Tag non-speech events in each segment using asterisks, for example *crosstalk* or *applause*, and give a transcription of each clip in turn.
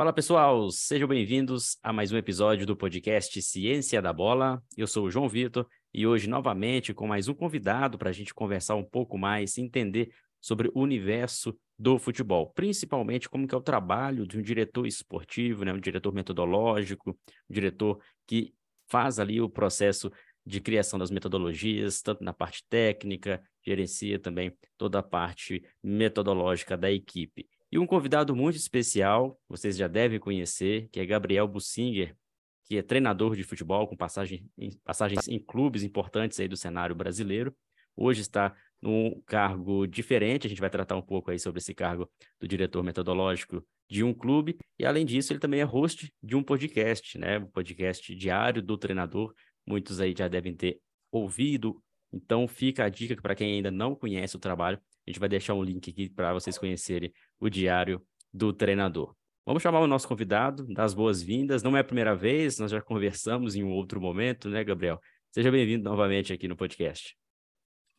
Fala pessoal, sejam bem-vindos a mais um episódio do podcast Ciência da Bola. Eu sou o João Vitor e hoje novamente com mais um convidado para a gente conversar um pouco mais, entender sobre o universo do futebol, principalmente como que é o trabalho de um diretor esportivo, né, um diretor metodológico, um diretor que faz ali o processo de criação das metodologias, tanto na parte técnica, gerencia também toda a parte metodológica da equipe. E um convidado muito especial, vocês já devem conhecer, que é Gabriel Bussinger, que é treinador de futebol com passagem, passagens em clubes importantes aí do cenário brasileiro. Hoje está num cargo diferente, a gente vai tratar um pouco aí sobre esse cargo do diretor metodológico de um clube, e além disso, ele também é host de um podcast, né? Um podcast diário do treinador. Muitos aí já devem ter ouvido. Então fica a dica para quem ainda não conhece o trabalho, a gente vai deixar um link aqui para vocês conhecerem o diário do treinador. Vamos chamar o nosso convidado, das boas-vindas. Não é a primeira vez, nós já conversamos em um outro momento, né, Gabriel? Seja bem-vindo novamente aqui no podcast.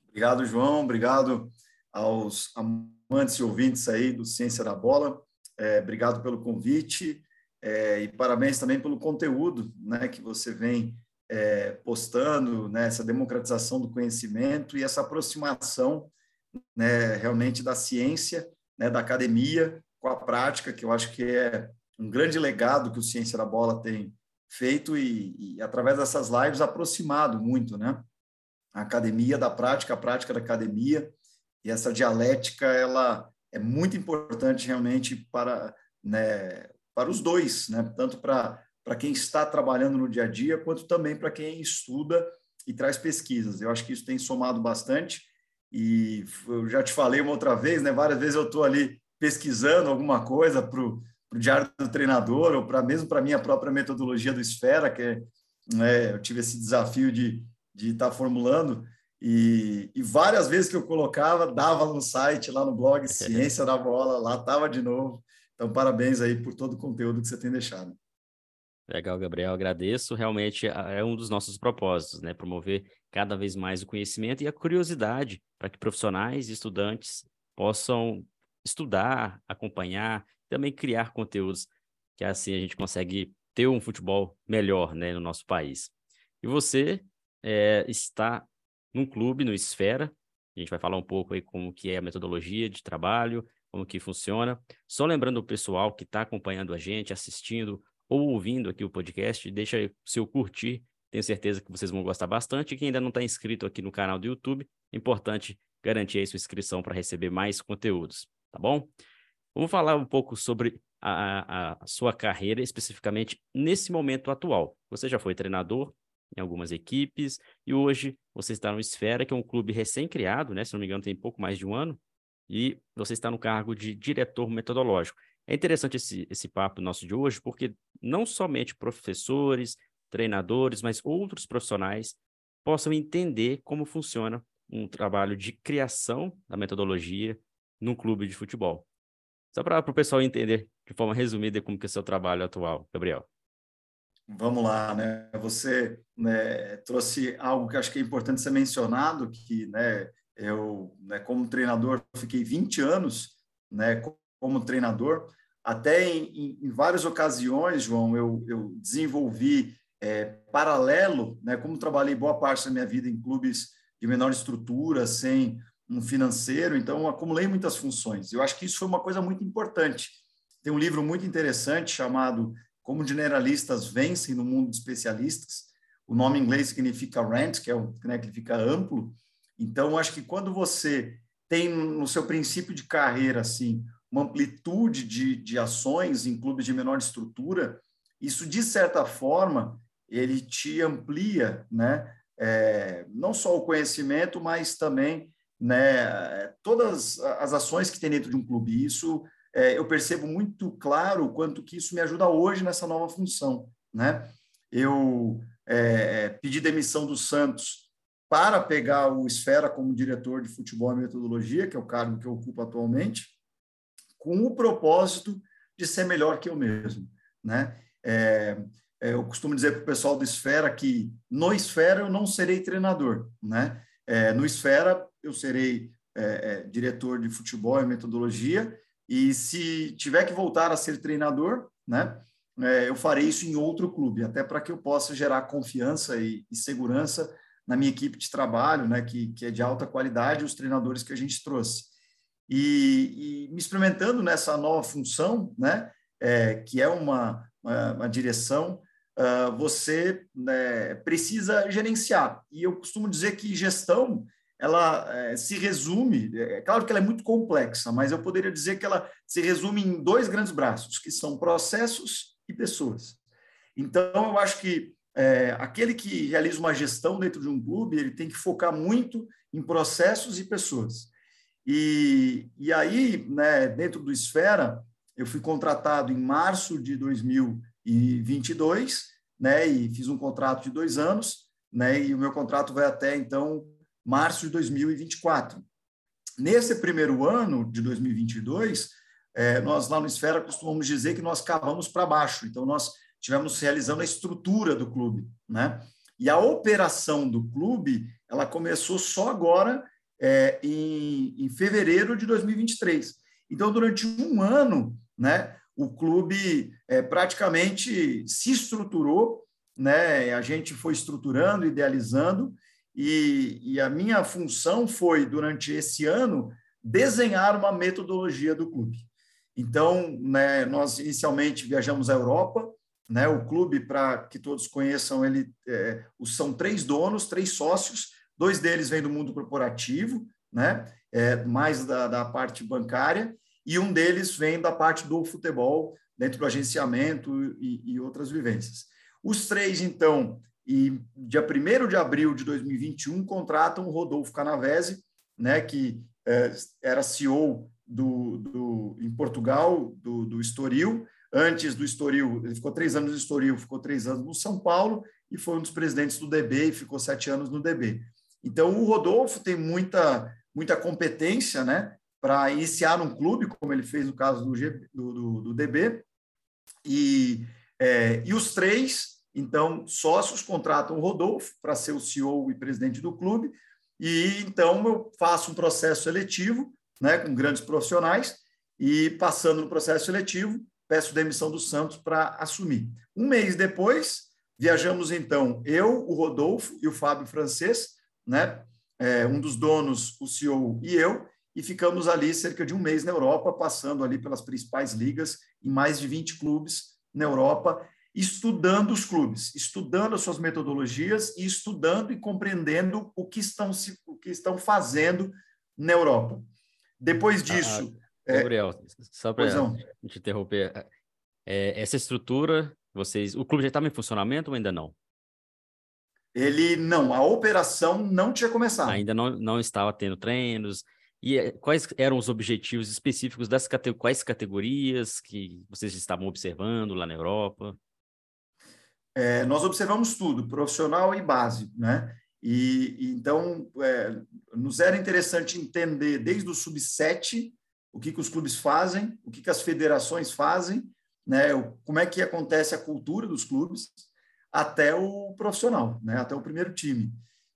Obrigado, João. Obrigado aos amantes e ouvintes aí do Ciência da Bola. É, obrigado pelo convite é, e parabéns também pelo conteúdo né, que você vem é, postando, né, essa democratização do conhecimento e essa aproximação né, realmente da ciência, né, da academia com a prática, que eu acho que é um grande legado que o Ciência da Bola tem feito e, e através dessas lives aproximado muito, né? A academia da prática, a prática da academia e essa dialética ela é muito importante realmente para né, para os dois, né? Tanto para para quem está trabalhando no dia a dia, quanto também para quem estuda e traz pesquisas. Eu acho que isso tem somado bastante e eu já te falei uma outra vez, né? Várias vezes eu estou ali pesquisando alguma coisa para o diário do treinador ou para mesmo para a minha própria metodologia do Esfera, que é, né, eu tive esse desafio de de estar tá formulando e, e, várias vezes que eu colocava dava no site lá no blog *laughs* Ciência da Bola lá estava de novo então parabéns aí por todo o conteúdo que você tem deixado Legal, Gabriel, agradeço. Realmente é um dos nossos propósitos, né? Promover cada vez mais o conhecimento e a curiosidade para que profissionais e estudantes possam estudar, acompanhar, também criar conteúdos que assim a gente consegue ter um futebol melhor, né, no nosso país. E você é, está num clube, no Esfera. A gente vai falar um pouco aí como que é a metodologia de trabalho, como que funciona. Só lembrando o pessoal que está acompanhando a gente, assistindo ou ouvindo aqui o podcast, deixa seu curtir. Tenho certeza que vocês vão gostar bastante. Quem ainda não está inscrito aqui no canal do YouTube, é importante garantir aí sua inscrição para receber mais conteúdos, tá bom? Vamos falar um pouco sobre a, a, sua carreira, especificamente nesse momento atual. Você já foi treinador em algumas equipes e hoje você está no Esfera, que é um clube recém-criado, né? Se não me engano, tem pouco mais de um ano, e você está no cargo de diretor metodológico. É interessante esse, esse papo nosso de hoje, porque não somente professores, treinadores, mas outros profissionais possam entender como funciona um trabalho de criação da metodologia num clube de futebol. Só para o pessoal entender de forma resumida como que é o seu trabalho atual, Gabriel. Vamos lá, né? Você né, trouxe algo que acho que é importante ser mencionado, que né, eu, né, como treinador, fiquei 20 anos né, como treinador, até em, em várias ocasiões, João, eu, eu desenvolvi é, paralelo, né, como trabalhei boa parte da minha vida em clubes de menor estrutura, sem um financeiro, então acumulei muitas funções. Eu acho que isso foi uma coisa muito importante. Tem um livro muito interessante chamado Como Generalistas Vencem no Mundo de Especialistas. O nome em inglês significa rent, que é o né, que fica amplo. Então, acho que quando você tem no seu princípio de carreira assim uma amplitude de, de ações em clubes de menor estrutura, isso, de certa forma, ele te amplia, né? É, não só o conhecimento, mas também né, todas as ações que tem dentro de um clube. Isso é, eu percebo muito claro quanto que isso me ajuda hoje nessa nova função. Né? Eu é, pedi demissão do Santos para pegar o Esfera como diretor de futebol e metodologia, que é o cargo que eu ocupo atualmente, com o propósito de ser melhor que eu mesmo, né? É, é eu costumo dizer para o pessoal do Esfera que no Esfera eu não serei treinador, né? É, no Esfera eu serei é, é, diretor de futebol e metodologia e se tiver que voltar a ser treinador, né? É, eu farei isso em outro clube, até para que eu possa gerar confiança e, e, segurança na minha equipe de trabalho, né? Que, que é de alta qualidade, os treinadores que a gente trouxe. E, e me experimentando nessa nova função, né? É, que é uma, uma, uma direção, uh, você né, precisa gerenciar. E eu costumo dizer que gestão ela é, se resume, é claro que ela é muito complexa, mas eu poderia dizer que ela se resume em dois grandes braços, que são processos e pessoas. Então, eu acho que é, aquele que realiza uma gestão dentro de um clube, ele tem que focar muito em processos e pessoas. E, e aí, né, dentro do Esfera, eu fui contratado em março de 2022, né, e fiz um contrato de dois anos, né, e o meu contrato vai até, então, março de 2024. Nesse primeiro ano de 2022, é, nós lá no Esfera costumamos dizer que nós cavamos para baixo, então nós tivemos realizando a estrutura do clube, né? E a operação do clube, ela começou só agora, é, em, em fevereiro de 2023. Então, durante um ano, né, o clube é, praticamente se estruturou, né, a gente foi estruturando, idealizando, e, e a minha função foi, durante esse ano, desenhar uma metodologia do clube. Então, né, nós inicialmente viajamos à Europa, né, o clube, para que todos conheçam, ele é, são três donos, três sócios, dois deles vêm do mundo corporativo, né, é, mais da, da parte bancária, e um deles vem da parte do futebol, dentro do agenciamento e, e outras vivências. Os três, então, e dia 1 de abril de 2021 contratam o Rodolfo Canavese, né, que é, era CEO do, do, em Portugal, do, do Estoril. Antes do Estoril, ele ficou três anos no Estoril, ficou três anos no São Paulo e foi um dos presidentes do DB e ficou sete anos no DB. Então, o Rodolfo tem muita, muita competência né, para iniciar um clube, como ele fez no caso do, do, do, do DB. E, é, e os três então, sócios contratam o Rodolfo para ser o CEO e presidente do clube, e então eu faço um processo seletivo, né, com grandes profissionais, e passando no processo seletivo, peço demissão do Santos para assumir. Um mês depois, viajamos então eu, o Rodolfo e o Fábio Francês, né, é, um dos donos, o CEO e eu, e ficamos ali cerca de um mês na Europa, passando ali pelas principais ligas, em mais de 20 clubes na Europa, estudando os clubes, estudando as suas metodologias e estudando e compreendendo o que estão, se, o que estão fazendo na Europa. Depois ah, disso. Ah, Gabriel, é... só para te interromper, é, essa estrutura, vocês, o clube já estava em funcionamento ou ainda não? Ele não, a operação não tinha começado. Ainda não, não estava tendo treinos. E é, quais eram os objetivos específicos das cate quais categorias que vocês estavam observando lá na Europa? é, nós observamos tudo, profissional e base, né? E, e então é, nos era interessante entender desde o sub-7 o que, que os clubes fazem, o que, que as federações fazem, né? O, como é que acontece a cultura dos clubes até o profissional, né? Até o primeiro time.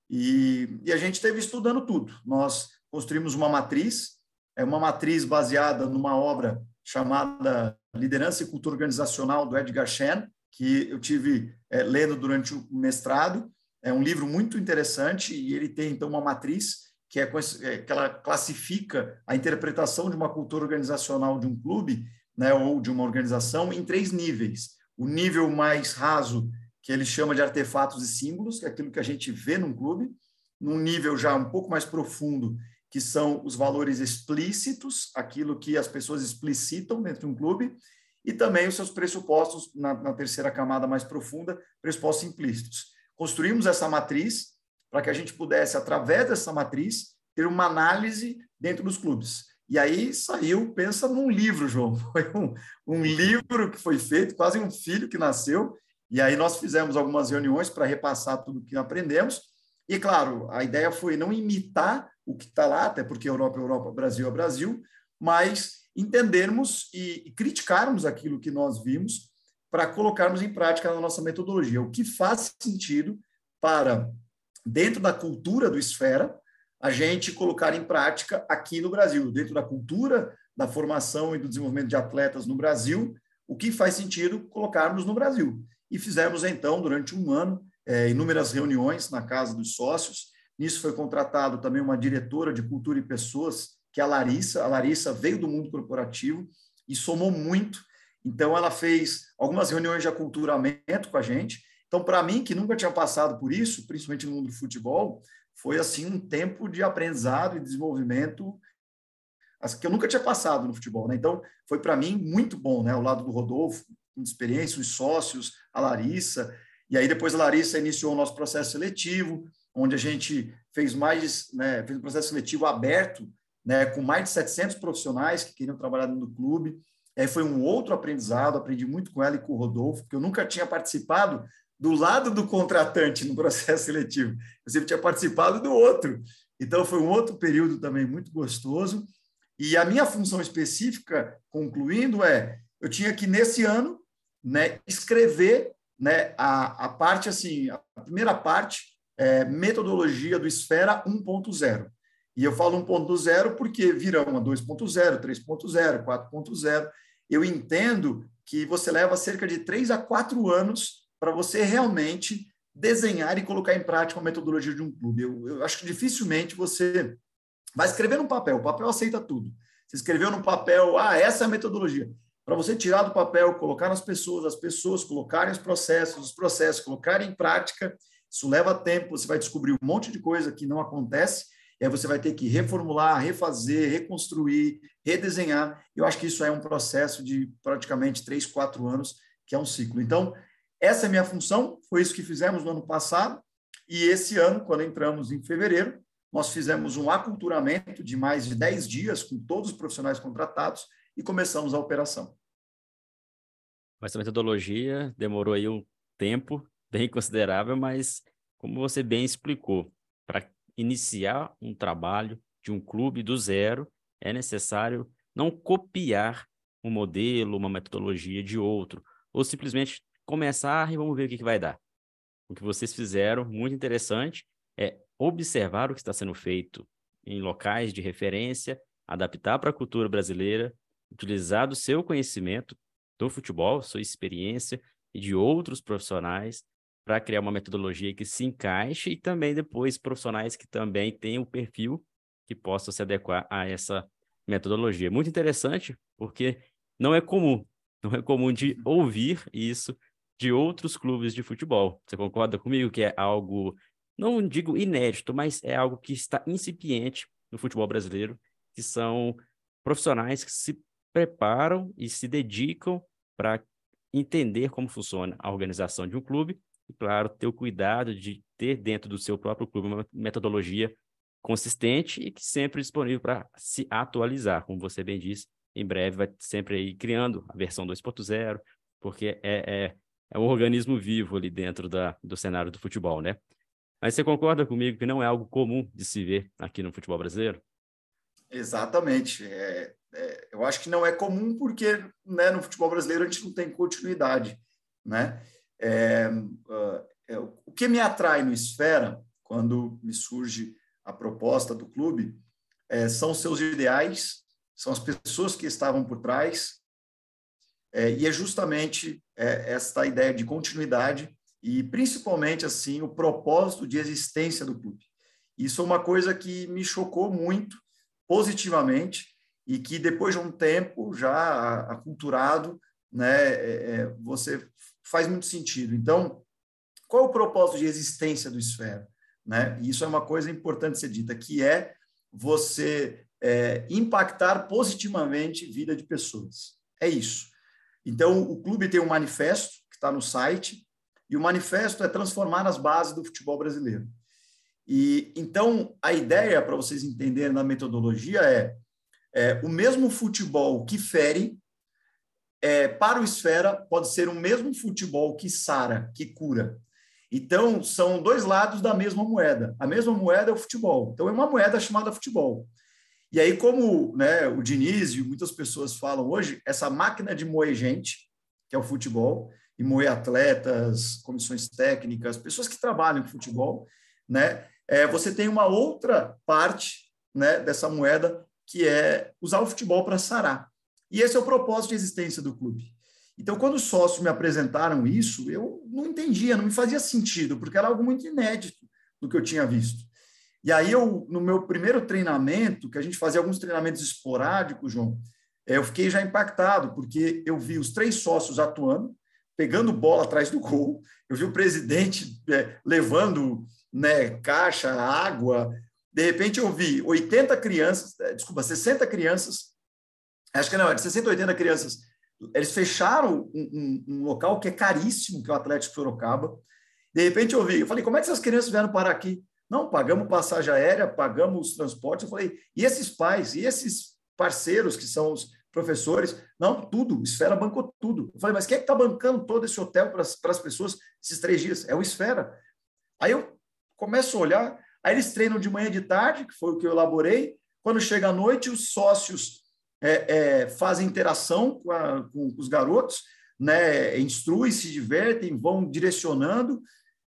E, e a gente esteve estudando tudo. Nós construímos uma matriz, é uma matriz baseada numa obra chamada Liderança e Cultura Organizacional do Edgar Schein, que eu tive é, lendo durante o mestrado. É um livro muito interessante e ele tem, então, uma matriz que, é, é, que ela classifica a interpretação de uma cultura organizacional de um clube né, ou de uma organização em três níveis. O nível mais raso, que ele chama de artefatos e símbolos, que é aquilo que a gente vê num clube. Num nível já um pouco mais profundo, que são os valores explícitos, aquilo que as pessoas explicitam dentro de um clube e também os seus pressupostos, na, na terceira camada mais profunda, pressupostos implícitos. Construímos essa matriz para que a gente pudesse, através dessa matriz, ter uma análise dentro dos clubes. E aí saiu, pensa num livro, João. *laughs* Foi um, um livro que foi feito, quase um filho que nasceu. E aí nós fizemos algumas reuniões para repassar tudo que aprendemos. E, claro, a ideia foi não imitar o que está lá, até porque Europa é Europa, Brasil é Brasil, mas entendermos e criticarmos aquilo que nós vimos para colocarmos em prática na nossa metodologia. O que faz sentido para, dentro da cultura do Esfera, a gente colocar em prática aqui no Brasil, dentro da cultura da formação e do desenvolvimento de atletas no Brasil, o que faz sentido colocarmos no Brasil. E fizemos, então, durante um ano, é, inúmeras reuniões na casa dos sócios. Nisso foi contratado também uma diretora de cultura e pessoas, que é a Larissa. A Larissa veio do mundo corporativo e somou muito. Então, ela fez algumas reuniões de aculturamento com a gente. Então, para mim, que nunca tinha passado por isso, principalmente no mundo do futebol, foi assim um tempo de aprendizado e desenvolvimento que eu nunca tinha passado no futebol. Né? Então, foi para mim muito bom, né? Ao lado do Rodolfo, com experiência, os sócios, a Larissa. E aí, depois, a Larissa iniciou o nosso processo seletivo, onde a gente fez mais, né, fez um processo seletivo aberto, né, com mais de 700 profissionais que queriam trabalhar do clube. Aí foi um outro aprendizado, aprendi muito com ela e com o Rodolfo, porque eu nunca tinha participado do lado do contratante no processo *laughs* seletivo. Eu sempre tinha participado do outro. Então, foi um outro período também muito gostoso. E a minha função específica, concluindo, é eu tinha que, nesse ano, né, escrever né, a, a parte, assim, a primeira parte, é, metodologia do Esfera 1.0. E eu falo 1.0 porque virão a 2.0, 3.0, 4.0. Eu entendo que você leva cerca de três a quatro anos para você realmente desenhar e colocar em prática a metodologia de um clube. Eu, eu, acho que dificilmente você vai escrever no papel, o papel aceita tudo. Você escreveu no papel, ah, essa é a metodologia. Para você tirar do papel, colocar nas pessoas, as pessoas colocarem os processos, os processos colocarem em prática, isso leva tempo, você vai descobrir um monte de coisa que não acontece, e aí você vai ter que reformular, refazer, reconstruir, redesenhar. Eu acho que isso é um processo de praticamente três, quatro anos, que é um ciclo. Então, essa é a minha função, foi isso que fizemos no ano passado, e esse ano, quando entramos em fevereiro, nós fizemos um aculturamento de mais de 10 dias com todos os profissionais contratados e começamos a operação. Essa metodologia demorou aí um tempo *laughs* bem considerável, mas como você bem explicou, para iniciar um trabalho de um clube do zero, é necessário não copiar um modelo, uma metodologia de outro, ou simplesmente começar e vamos ver o que, que vai dar. O que vocês fizeram, muito interessante, é observar o que está sendo feito em locais de referência, adaptar para a cultura brasileira, utilizar do seu conhecimento do futebol, sua experiência e de outros profissionais para criar uma metodologia que se encaixe e também depois profissionais que também tenham o perfil que possam se adequar a essa metodologia. Muito interessante, porque não é comum, não é comum de ouvir isso de outros clubes de futebol. Você concorda comigo que é algo, não digo inédito, mas é algo que está incipiente no futebol brasileiro, que são profissionais que se preparam e se dedicam para entender como funciona a organização de um clube e, claro, ter o cuidado de ter dentro do seu próprio clube uma metodologia consistente e que sempre disponível para se atualizar, como você bem disse, em breve vai sempre aí criando a versão 2.0, porque é, é é um organismo vivo ali dentro da, do cenário do futebol, né? Mas você concorda comigo que não é algo comum de se ver aqui no futebol brasileiro? Exatamente. É, é, eu acho que não é comum porque né, no futebol brasileiro a gente não tem continuidade, né? É, uh, o que me atrai no Esfera, quando me surge a proposta do clube, é, são seus ideais, são as pessoas que estavam por trás, é, e é justamente é, esta ideia de continuidade e, principalmente, assim, o propósito de existência do clube. Isso é uma coisa que me chocou muito positivamente e que, depois de um tempo já aculturado, né, é, é, você faz muito sentido. Então, qual é o propósito de existência do Esfera? Né? Isso é uma coisa importante ser dita, que é você é, impactar positivamente a vida de pessoas. É isso. Então, o clube tem um manifesto que está no site, e o manifesto é transformar as bases do futebol brasileiro. E então a ideia para vocês entenderem na metodologia é, é, o mesmo futebol que fere é, para o esfera pode ser o mesmo futebol que sara, que cura. Então são dois lados da mesma moeda. A mesma moeda é o futebol. Então é uma moeda chamada futebol. E aí, como né, o Diniz e muitas pessoas falam hoje, essa máquina de moer gente, que é o futebol, e moer atletas, comissões técnicas, pessoas que trabalham com futebol, né, é, você tem uma outra parte né, dessa moeda que é usar o futebol para sarar. E esse é o propósito de existência do clube. Então, quando os sócios me apresentaram isso, eu não entendia, não me fazia sentido, porque era algo muito inédito do que eu tinha visto. E aí, eu, no meu primeiro treinamento, que a gente fazia alguns treinamentos esporádicos, João, eu fiquei já impactado, porque eu vi os três sócios atuando, pegando bola atrás do gol, eu vi o presidente é, levando né, caixa, água. De repente, eu vi 80 crianças, é, desculpa, 60 crianças, acho que não, de 60 80 crianças. Eles fecharam um, um, um local que é caríssimo, que é o Atlético Sorocaba. De repente, eu vi, eu falei, como é que essas crianças vieram parar aqui? Não, pagamos passagem aérea, pagamos os transportes. Eu falei, e esses pais, e esses parceiros que são os professores, não, tudo, Esfera bancou tudo. Eu falei, mas quem é que está bancando todo esse hotel para as pessoas esses três dias? É o Esfera. Aí eu começo a olhar, aí eles treinam de manhã e de tarde, que foi o que eu elaborei, quando chega a noite, os sócios é, é, fazem interação com, a, com, os garotos, né, instruem, se divertem, vão direcionando.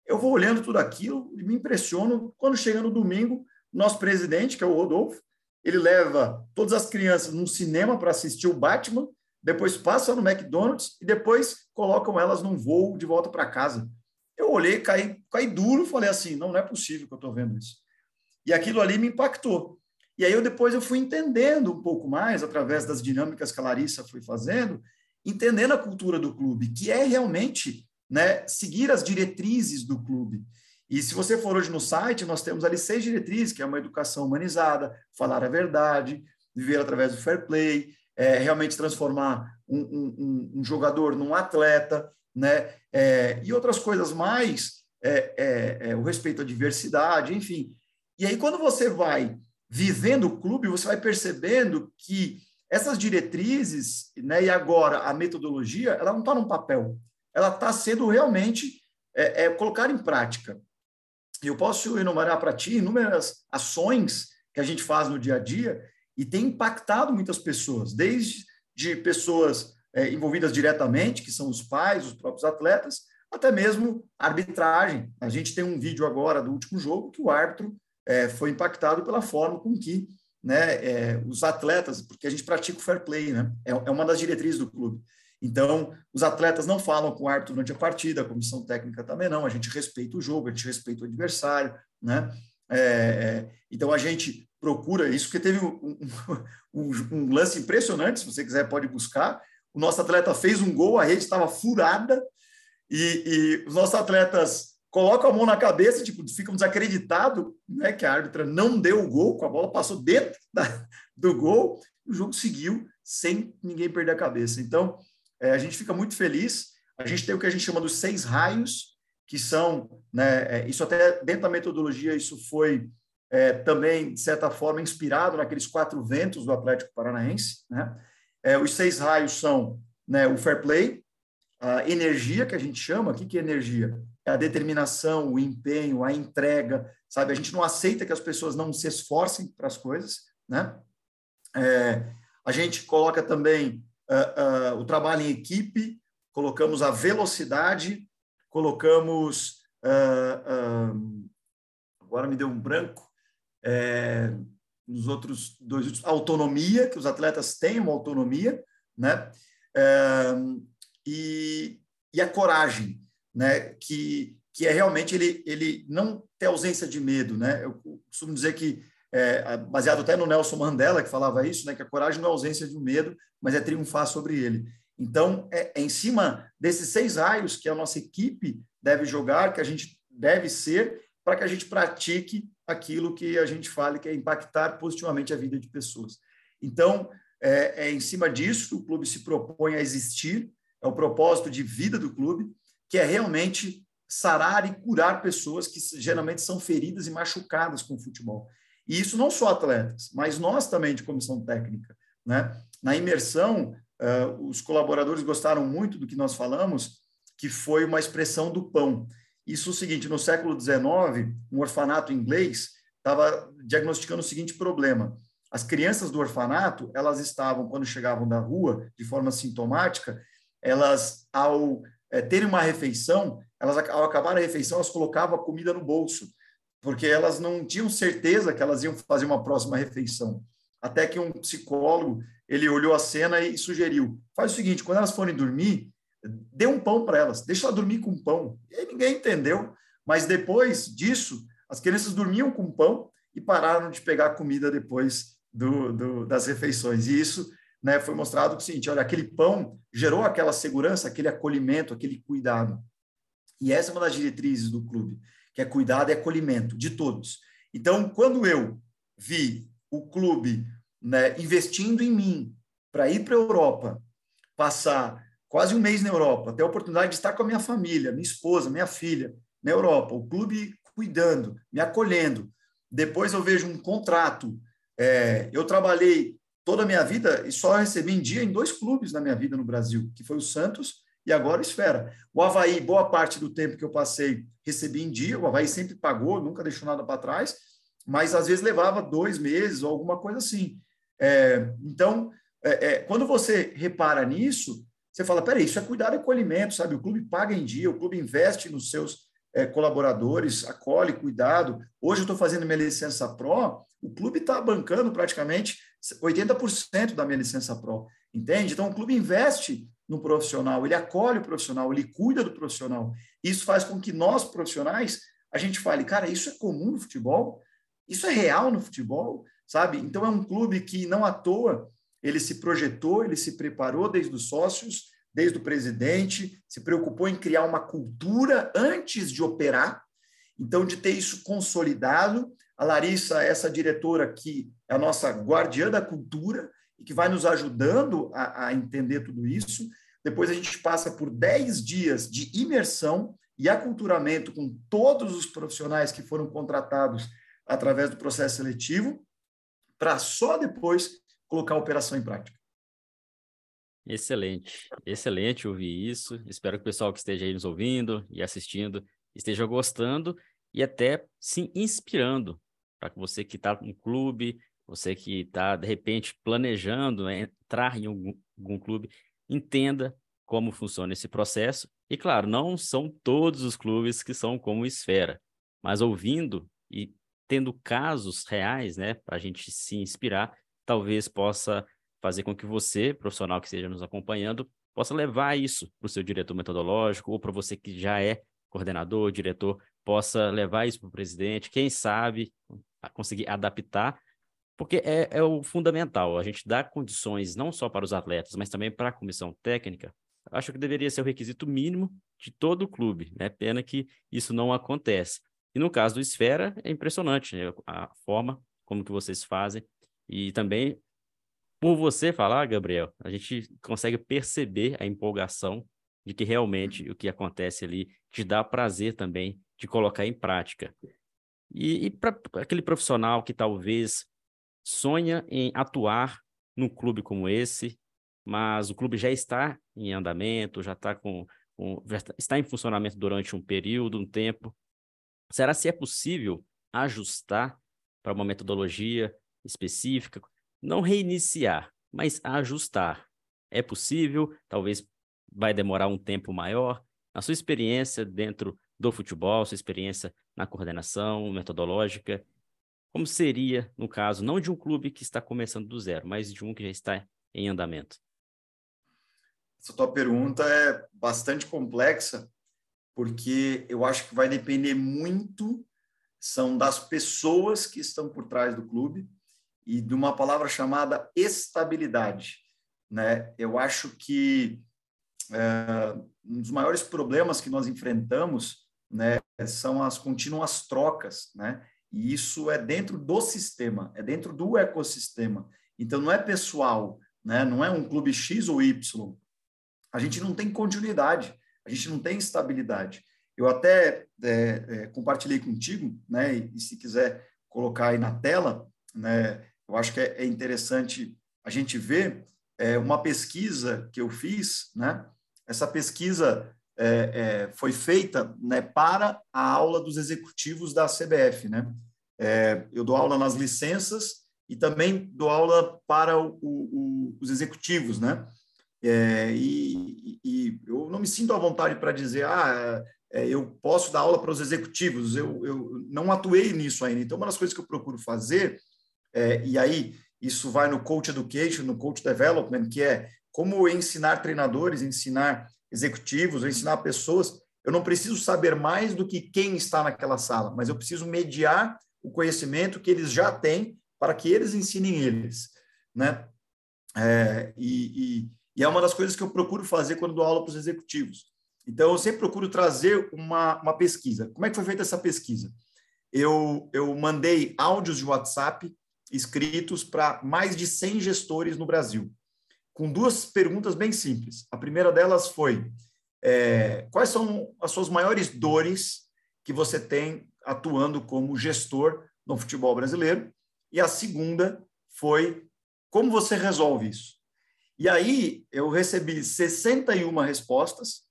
Eu vou olhando tudo aquilo e me impressiono. Quando chega no domingo, nosso presidente, que é o Rodolfo, ele leva todas as crianças num cinema para assistir o Batman, depois passa no McDonald's e depois colocam elas num voo de volta para casa. Eu olhei, caí, caí duro, falei assim, não, não é possível que eu estou vendo isso. E aquilo ali me impactou. E aí eu depois eu fui entendendo um pouco mais através das dinâmicas que a Larissa foi fazendo, entendendo a cultura do clube, que é realmente né, seguir as diretrizes do clube. E se você for hoje no site, nós temos ali seis diretrizes, que é uma educação humanizada, falar a verdade, viver através do fair play, é, realmente transformar um, um, um, jogador num atleta, né? É, e outras coisas mais, é, é, é, o respeito à diversidade, enfim. E aí, quando você vai vivendo o clube, você vai percebendo que essas diretrizes, né, e agora a metodologia, ela não está num papel, ela está sendo realmente é, é, colocar em prática eu posso enumerar para ti inúmeras ações que a gente faz no dia a dia e tem impactado muitas pessoas, desde de pessoas é, envolvidas diretamente, que são os pais, os próprios atletas, até mesmo arbitragem. A gente tem um vídeo agora do último jogo que o árbitro é, foi impactado pela forma com que né, é, os atletas, porque a gente pratica o fair play, né, é, é uma das diretrizes do clube. Então, os atletas não falam com o árbitro durante a partida, a comissão técnica também não, a gente respeita o jogo, a gente respeita o adversário, né? É, é então, a gente procura isso, porque teve um, um, *laughs* um, lance impressionante, se você quiser pode buscar, o nosso atleta fez um gol, a rede estava furada, e, e os nossos atletas colocam a mão na cabeça, tipo, ficam desacreditados, né, que a árbitra não deu o gol, com a bola passou dentro *laughs* da, do gol, o jogo seguiu sem ninguém perder a cabeça. Então, é, a gente fica muito feliz. A gente tem o que a gente chama dos seis raios, que são, né, é, isso até dentro da metodologia, isso foi é, também, de certa forma, inspirado naqueles quatro ventos do Atlético Paranaense. Né? É, os seis raios são né, o fair play, a energia, que a gente chama, o que, que é energia? É a determinação, o empenho, a entrega, sabe? A gente não aceita que as pessoas não se esforcem para as coisas, né? É, a gente coloca também uh, uh, o trabalho em equipe, colocamos a velocidade, colocamos. Uh, agora me deu um branco. É, nos outros dois, autonomia, que os atletas têm uma autonomia, né? É, e, e a coragem, né? Que, que é realmente ele, ele não ter ausência de medo, né? Eu costumo dizer que é, baseado até no Nelson Mandela, que falava isso, né, que a coragem não é ausência de medo, mas é triunfar sobre ele. Então, é, é, em cima desses seis raios que a nossa equipe deve jogar, que a gente deve ser, para que a gente pratique aquilo que a gente fala, que é impactar positivamente a vida de pessoas. Então, é, é em cima disso que o clube se propõe a existir, é o propósito de vida do clube, que é realmente sarar e curar pessoas que geralmente são feridas e machucadas com o futebol. E isso não só atletas, mas nós também de comissão técnica. Né? Na imersão, uh, os colaboradores gostaram muito do que nós falamos, que foi uma expressão do pão. Isso é o seguinte, no século XIX, um orfanato inglês estava diagnosticando o seguinte problema. As crianças do orfanato, elas estavam, quando chegavam da rua, de forma sintomática, elas, ao é, terem uma refeição, elas, ao acabar a refeição, elas colocavam a comida no bolso porque elas não tinham certeza que elas iam fazer uma próxima refeição. Até que um psicólogo ele olhou a cena e sugeriu: faz o seguinte, quando elas forem dormir, dê um pão para elas, deixa ela dormir com pão. E aí ninguém entendeu, mas depois disso, as crianças dormiam com pão e pararam de pegar comida depois do, do, das refeições. E isso né, foi mostrado o seguinte: olha, aquele pão gerou aquela segurança, aquele acolhimento, aquele cuidado. E essa é uma das diretrizes do clube, que é cuidado e acolhimento de todos. Então, quando eu vi o clube né, investindo em mim para ir para a Europa, passar quase um mês na Europa, ter a oportunidade de estar com a minha família, minha esposa, minha filha, na Europa, o clube cuidando, me acolhendo. Depois eu vejo um contrato. É, eu trabalhei toda a minha vida e só recebi em dia em dois clubes na minha vida no Brasil, que foi o Santos e agora o Esfera. O Havaí, boa parte do tempo que eu passei, recebi em dia, o Havaí sempre pagou, nunca deixou nada para trás, mas às vezes levava dois meses ou alguma coisa assim. É, então, é, é, quando você repara nisso, você fala, peraí, isso é cuidar do acolhimento, sabe? O clube paga em dia, o clube investe nos seus é, colaboradores, acolhe, cuidado. Hoje eu estou fazendo minha licença Pro, o clube está bancando praticamente 80% da minha licença Pro, entende? Então o clube investe no profissional, ele acolhe o profissional, ele cuida do profissional. Isso faz com que nós, profissionais, a gente fale, cara, isso é comum no futebol? Isso é real no futebol? Sabe? Então é um clube que não à toa ele se projetou, ele se preparou desde os sócios, desde o presidente, se preocupou em criar uma cultura antes de operar, então de ter isso consolidado. A Larissa, essa diretora que é a nossa guardiã da cultura e que vai nos ajudando a, a entender tudo isso. Depois a gente passa por 10 dias de imersão e aculturamento com todos os profissionais que foram contratados através do processo seletivo, para só depois colocar a operação em prática. Excelente, excelente ouvir isso. Espero que o pessoal que esteja aí nos ouvindo e assistindo esteja gostando e até se inspirando para que você que está no clube, você que está de repente planejando né, entrar em algum, algum clube, entenda como funciona esse processo. E claro, não são todos os clubes que são como Esfera, mas ouvindo e tendo casos reais, né, para a gente se inspirar, talvez possa fazer com que você, profissional que esteja nos acompanhando, possa levar isso para o seu diretor metodológico ou para você que já é coordenador, diretor, possa levar isso para o presidente, quem sabe conseguir adaptar, porque é, é o fundamental, a gente dá condições não só para os atletas, mas também para a comissão técnica, acho que deveria ser o requisito mínimo de todo o clube, né? Pena que isso não acontece. E no caso do Esfera, é impressionante né? a forma como que vocês fazem e também por você falar, Gabriel, a gente consegue perceber a empolgação de que realmente o que acontece ali te dá prazer também de colocar em prática. E, e para aquele profissional que talvez sonha em atuar num clube como esse, mas o clube já está em andamento, já está com, está em funcionamento durante um período, um tempo. Será se é possível ajustar para uma metodologia específica? não reiniciar, mas ajustar. É possível, talvez vai demorar um tempo maior. A sua experiência dentro do futebol, sua experiência na coordenação metodológica, como seria no caso não de um clube que está começando do zero, mas de um que já está em andamento? Essa tua pergunta é bastante complexa, porque eu acho que vai depender muito são das pessoas que estão por trás do clube e de uma palavra chamada estabilidade. Né? Eu acho que é, um dos maiores problemas que nós enfrentamos né, são as contínuas trocas, né? E isso é dentro do sistema, é dentro do ecossistema. Então não é pessoal, né? Não é um clube X ou Y. A gente não tem continuidade, a gente não tem estabilidade. Eu até é, é, compartilhei contigo, né? E, e, se quiser colocar aí na tela, né? Eu acho que é, é interessante a gente ver é, uma pesquisa que eu fiz, né? Essa pesquisa é, é, foi feita né, para a aula dos executivos da CBF, né? É, eu dou aula nas licenças e também dou aula para o, o, os executivos, né? É, e, e, eu não me sinto à vontade para dizer, ah, eu posso dar aula para os executivos, eu, eu não atuei nisso ainda. Então, uma das coisas que eu procuro fazer é, e aí isso vai no coach education, no coach development, que é como ensinar treinadores, ensinar executivos, ensinar pessoas. Eu não preciso saber mais do que quem está naquela sala, mas eu preciso mediar o conhecimento que eles já têm para que eles ensinem eles, né? É, e, e, e, é uma das coisas que eu procuro fazer quando dou aula para os executivos. Então, eu sempre procuro trazer uma, uma pesquisa. Como é que foi feita essa pesquisa? Eu, eu mandei áudios de WhatsApp escritos para mais de 100 gestores no Brasil, com duas perguntas bem simples. A primeira delas foi: é, quais são as suas maiores dores que você tem atuando como gestor no futebol brasileiro? E a segunda foi: como você resolve isso? E aí eu recebi 61 respostas,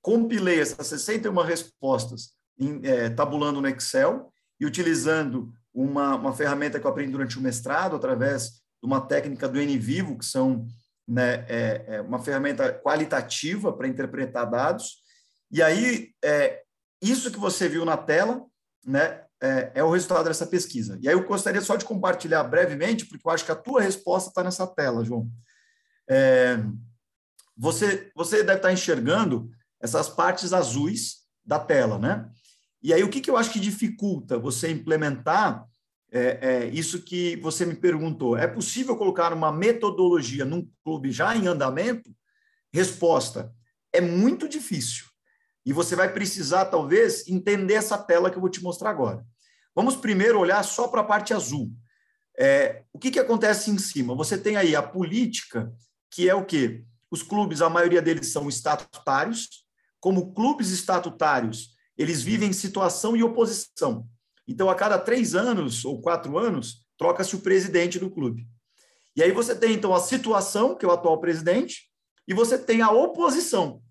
compilei essas 61 respostas em, é, tabulando no Excel e utilizando uma, uma ferramenta que eu aprendi durante o mestrado, através de uma técnica do NVivo, que são né, é, é uma ferramenta qualitativa para interpretar dados. E aí, é, isso que você viu na tela né, é, é, o resultado dessa pesquisa. E aí eu gostaria só de compartilhar brevemente, porque eu acho que a tua resposta está nessa tela, João. É, você, você deve estar enxergando essas partes azuis da tela, né? E aí, o que, que eu acho que dificulta você implementar é, é, isso que você me perguntou? É possível colocar uma metodologia num clube já em andamento? Resposta: é muito difícil. E você vai precisar, talvez, entender essa tela que eu vou te mostrar agora. Vamos primeiro olhar só para a parte azul. É, o que, que acontece em cima? Você tem aí a política, que é o quê? Os clubes, a maioria deles são estatutários. Como clubes estatutários, eles vivem situação e oposição. Então, a cada três anos ou quatro anos, troca-se o presidente do clube. E aí você tem, então, a situação, que é o atual presidente, e você tem a oposição.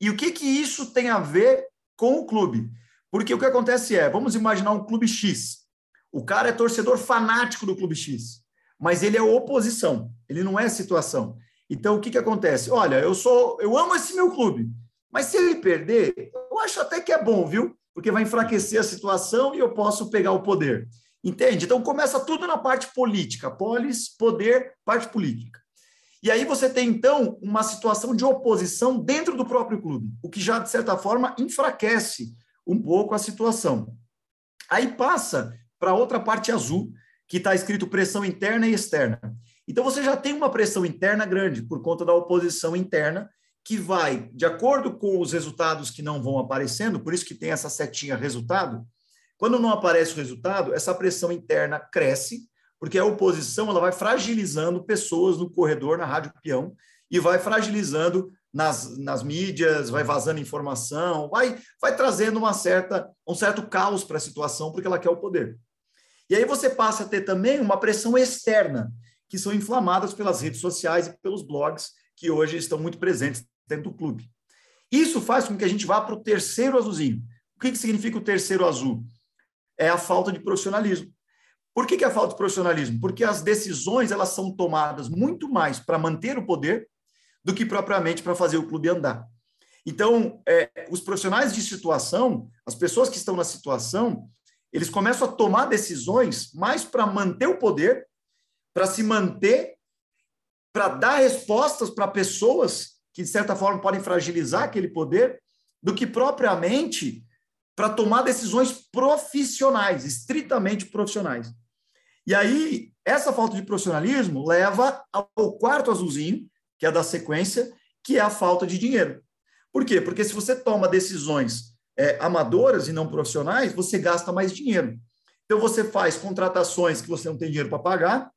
E o que, que isso tem a ver com o clube? Porque o que acontece é, vamos imaginar um clube X. O cara é torcedor fanático do clube X, mas ele é oposição, ele não é situação. Então, o que, que acontece? Olha, eu sou, eu amo esse meu clube, mas se ele perder, acho até que é bom, viu? Porque vai enfraquecer a situação e eu posso pegar o poder. Entende? Então começa tudo na parte política, polis, poder, parte política. E aí você tem então uma situação de oposição dentro do próprio clube, o que já de certa forma enfraquece um pouco a situação. Aí passa para outra parte azul, que está escrito pressão interna e externa. Então você já tem uma pressão interna grande por conta da oposição interna que vai, de acordo com os resultados que não vão aparecendo, por isso que tem essa setinha resultado, quando não aparece o resultado, essa pressão interna cresce, porque a oposição ela vai fragilizando pessoas no corredor, na rádio peão, e vai fragilizando nas, nas mídias, vai vazando informação, vai, vai trazendo uma certa, um certo caos para a situação, porque ela quer o poder. E aí você passa a ter também uma pressão externa, que são inflamadas pelas redes sociais e pelos blogs, que hoje estão muito presentes dentro do clube. Isso faz com que a gente vá para o terceiro azulzinho. O que, que significa o terceiro azul? É a falta de profissionalismo. Por que, que é a falta de profissionalismo? Porque as decisões elas são tomadas muito mais para manter o poder do que propriamente para fazer o clube andar. Então, é, os profissionais de situação, as pessoas que estão na situação, eles começam a tomar decisões mais para manter o poder, para se manter, para dar respostas para pessoas que, de certa forma, podem fragilizar aquele poder, do que propriamente para tomar decisões profissionais, estritamente profissionais. E aí, essa falta de profissionalismo leva ao quarto azulzinho, que é da sequência, que é a falta de dinheiro. Por quê? Porque se você toma decisões é, amadoras e não profissionais, você gasta mais dinheiro. Então, você faz contratações que você não tem dinheiro para pagar,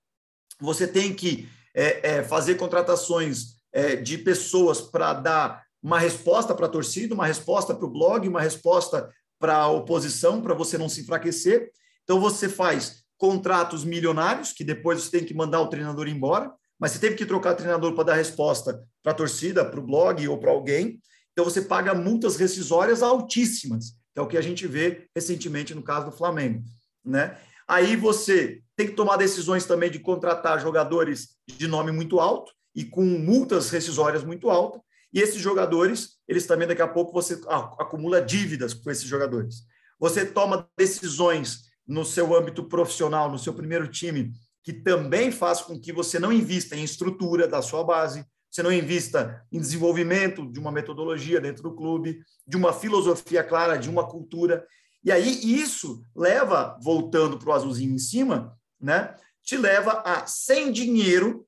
você tem que é, é, fazer contratações é, de pessoas para dar uma resposta para a torcida, uma resposta para o blog, uma resposta para a oposição, para você não se enfraquecer. Então, você faz contratos milionários, que depois você tem que mandar o treinador embora, mas você teve que trocar treinador para dar resposta para a torcida, para o blog ou para alguém. Então, você paga multas rescisórias altíssimas, que é o que a gente vê recentemente no caso do Flamengo. Né? Aí você tem que tomar decisões também de contratar jogadores de nome muito alto, e com multas rescisórias muito altas. E esses jogadores, eles também daqui a pouco você acumula dívidas com esses jogadores. Você toma decisões no seu âmbito profissional, no seu primeiro time, que também faz com que você não invista em estrutura da sua base, você não invista em desenvolvimento de uma metodologia dentro do clube, de uma filosofia clara, de uma cultura. E aí isso leva, voltando para o azulzinho em cima, né, te leva a, sem dinheiro,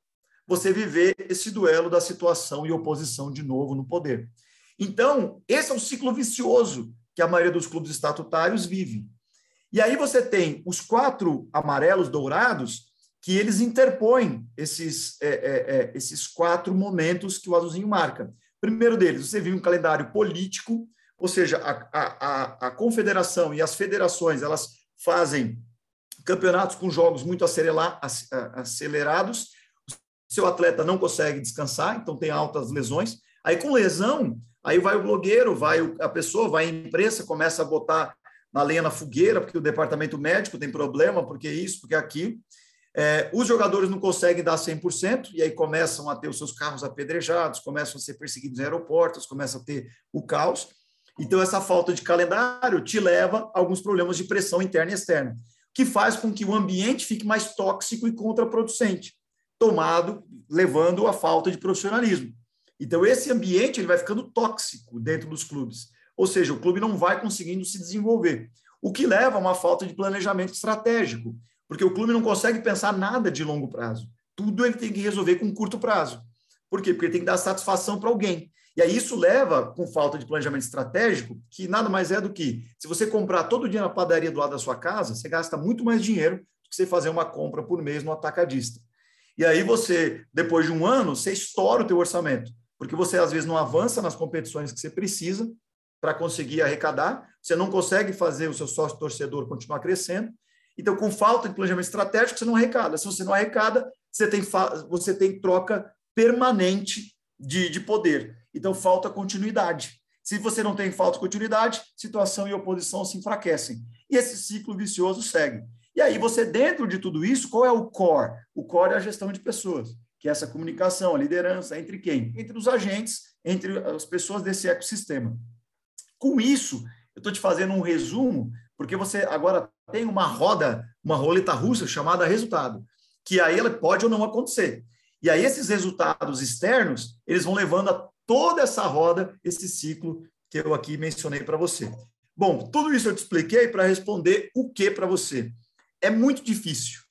você viver esse duelo da situação e oposição de novo no poder. Então, esse é um ciclo vicioso que a maioria dos clubes estatutários vive. E aí você tem os quatro amarelos dourados, que eles interpõem esses, é, é, é, esses quatro momentos que o azulzinho marca. Primeiro deles, você viu um calendário político, ou seja, a, a, a confederação e as federações elas fazem campeonatos com jogos muito acelerados, seu atleta não consegue descansar, então tem altas lesões. Aí com lesão, aí vai o blogueiro, vai a pessoa, vai a imprensa, começa a botar na lenha na fogueira, porque o departamento médico tem problema, porque isso, porque aquilo. É, os jogadores não conseguem dar 100%, e aí começam a ter os seus carros apedrejados, começam a ser perseguidos em aeroportos, começam a ter o caos. Então, essa falta de calendário te leva a alguns problemas de pressão interna e externa, que faz com que o ambiente fique mais tóxico e contraproducente, tomado, levando à falta de profissionalismo. Então, esse ambiente ele vai ficando tóxico dentro dos clubes, ou seja, o clube não vai conseguindo se desenvolver, o que leva a uma falta de planejamento estratégico, porque o clube não consegue pensar nada de longo prazo. Tudo ele tem que resolver com curto prazo. Por quê? Porque ele tem que dar satisfação para alguém. E aí isso leva, com falta de planejamento estratégico, que nada mais é do que, se você comprar todo dia na padaria do lado da sua casa, você gasta muito mais dinheiro do que você fazer uma compra por mês no atacadista. E aí você, depois de um ano, você estoura o teu orçamento, porque você às vezes não avança nas competições que você precisa para conseguir arrecadar, você não consegue fazer o seu sócio torcedor continuar crescendo, então, com falta de planejamento estratégico, você não arrecada. Se você não arrecada, você tem, você tem troca permanente de, de poder. Então, falta continuidade. Se você não tem falta de continuidade, situação e oposição se enfraquecem. E esse ciclo vicioso segue. E aí, você, dentro de tudo isso, qual é o core? O core é a gestão de pessoas, que é essa comunicação, a liderança, entre quem? Entre os agentes, entre as pessoas desse ecossistema. Com isso, eu estou te fazendo um resumo, porque você agora tem uma roda, uma roleta russa chamada resultado, que aí ela pode ou não acontecer. E aí esses resultados externos, eles vão levando a toda essa roda, esse ciclo que eu aqui mencionei para você. Bom, tudo isso eu te expliquei para responder o que para você. É muito difícil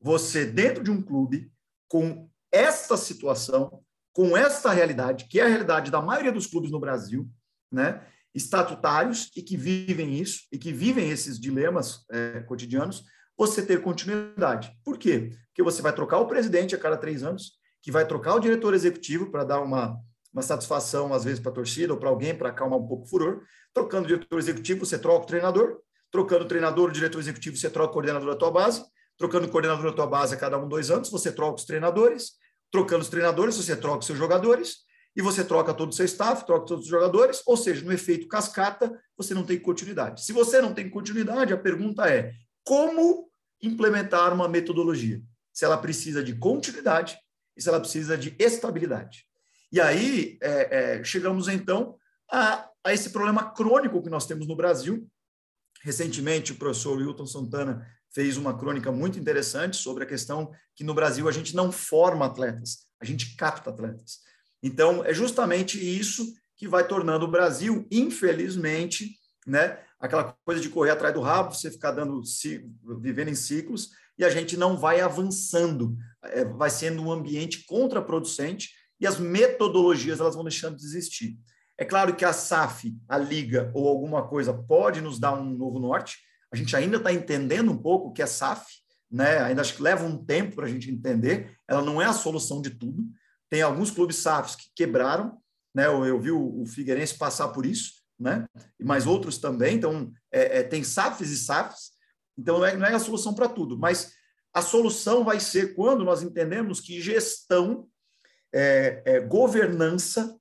você, dentro de um clube, com esta situação, com esta realidade, que é a realidade da maioria dos clubes no Brasil, né? estatutários e que vivem isso, e que vivem esses dilemas é, cotidianos, você ter continuidade. Por quê? Porque você vai trocar o presidente a cada três anos, que vai trocar o diretor executivo para dar uma, uma satisfação, às vezes, para a torcida ou para alguém, para acalmar um pouco o furor. Trocando o diretor executivo, você troca o treinador. Trocando treinador, diretor executivo, você troca o coordenador da tua base. Trocando o coordenador da tua base a cada um, dois anos, você troca os treinadores. Trocando os treinadores, você troca os seus jogadores e você troca todo o seu staff, troca todos os jogadores, ou seja, no efeito cascata, você não tem continuidade. Se você não tem continuidade, a pergunta é: como implementar uma metodologia? Se ela precisa de continuidade e se ela precisa de estabilidade. E aí é, é, chegamos então a, a esse problema crônico que nós temos no Brasil. Recentemente, o professor Wilton Santana fez uma crônica muito interessante sobre a questão que no Brasil a gente não forma atletas, a gente capta atletas. Então, é justamente isso que vai tornando o Brasil, infelizmente, né, aquela coisa de correr atrás do rabo, você ficar dando, vivendo em ciclos, e a gente não vai avançando, é, vai sendo um ambiente contraproducente e as metodologias elas vão deixando de existir. É claro que a SAF, a Liga ou alguma coisa pode nos dar um novo norte, a gente ainda está entendendo um pouco o que é SAF, né? ainda acho que leva um tempo para a gente entender, ela não é a solução de tudo, tem alguns clubes SAFs que quebraram, né? Eu, eu vi o, o, Figueirense passar por isso, né? Mas outros também. Então, é, é, tem SAFs e SAFs. Então, não é, não é a solução para tudo, mas a solução vai ser quando nós entendemos que gestão, é, é, governança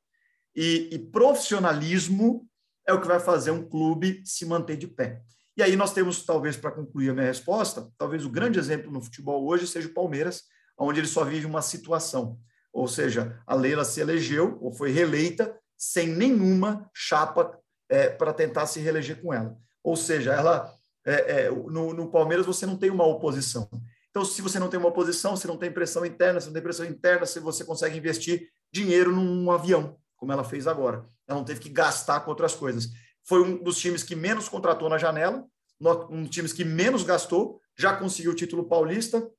e, e profissionalismo é o que vai fazer um clube se manter de pé. E aí nós temos, talvez, para concluir a minha resposta, talvez o grande exemplo no futebol hoje seja o Palmeiras, onde ele só vive uma situação ou seja, a Leila se elegeu ou foi reeleita sem nenhuma chapa é, para tentar se reeleger com ela. Ou seja, ela é, é, no, no, Palmeiras você não tem uma oposição. Então, se você não tem uma oposição, você não tem pressão interna, se não tem pressão interna, se você consegue investir dinheiro num avião, como ela fez agora. Ela não teve que gastar com outras coisas. Foi um dos times que menos contratou na janela, um dos times que menos gastou, já conseguiu o título paulista,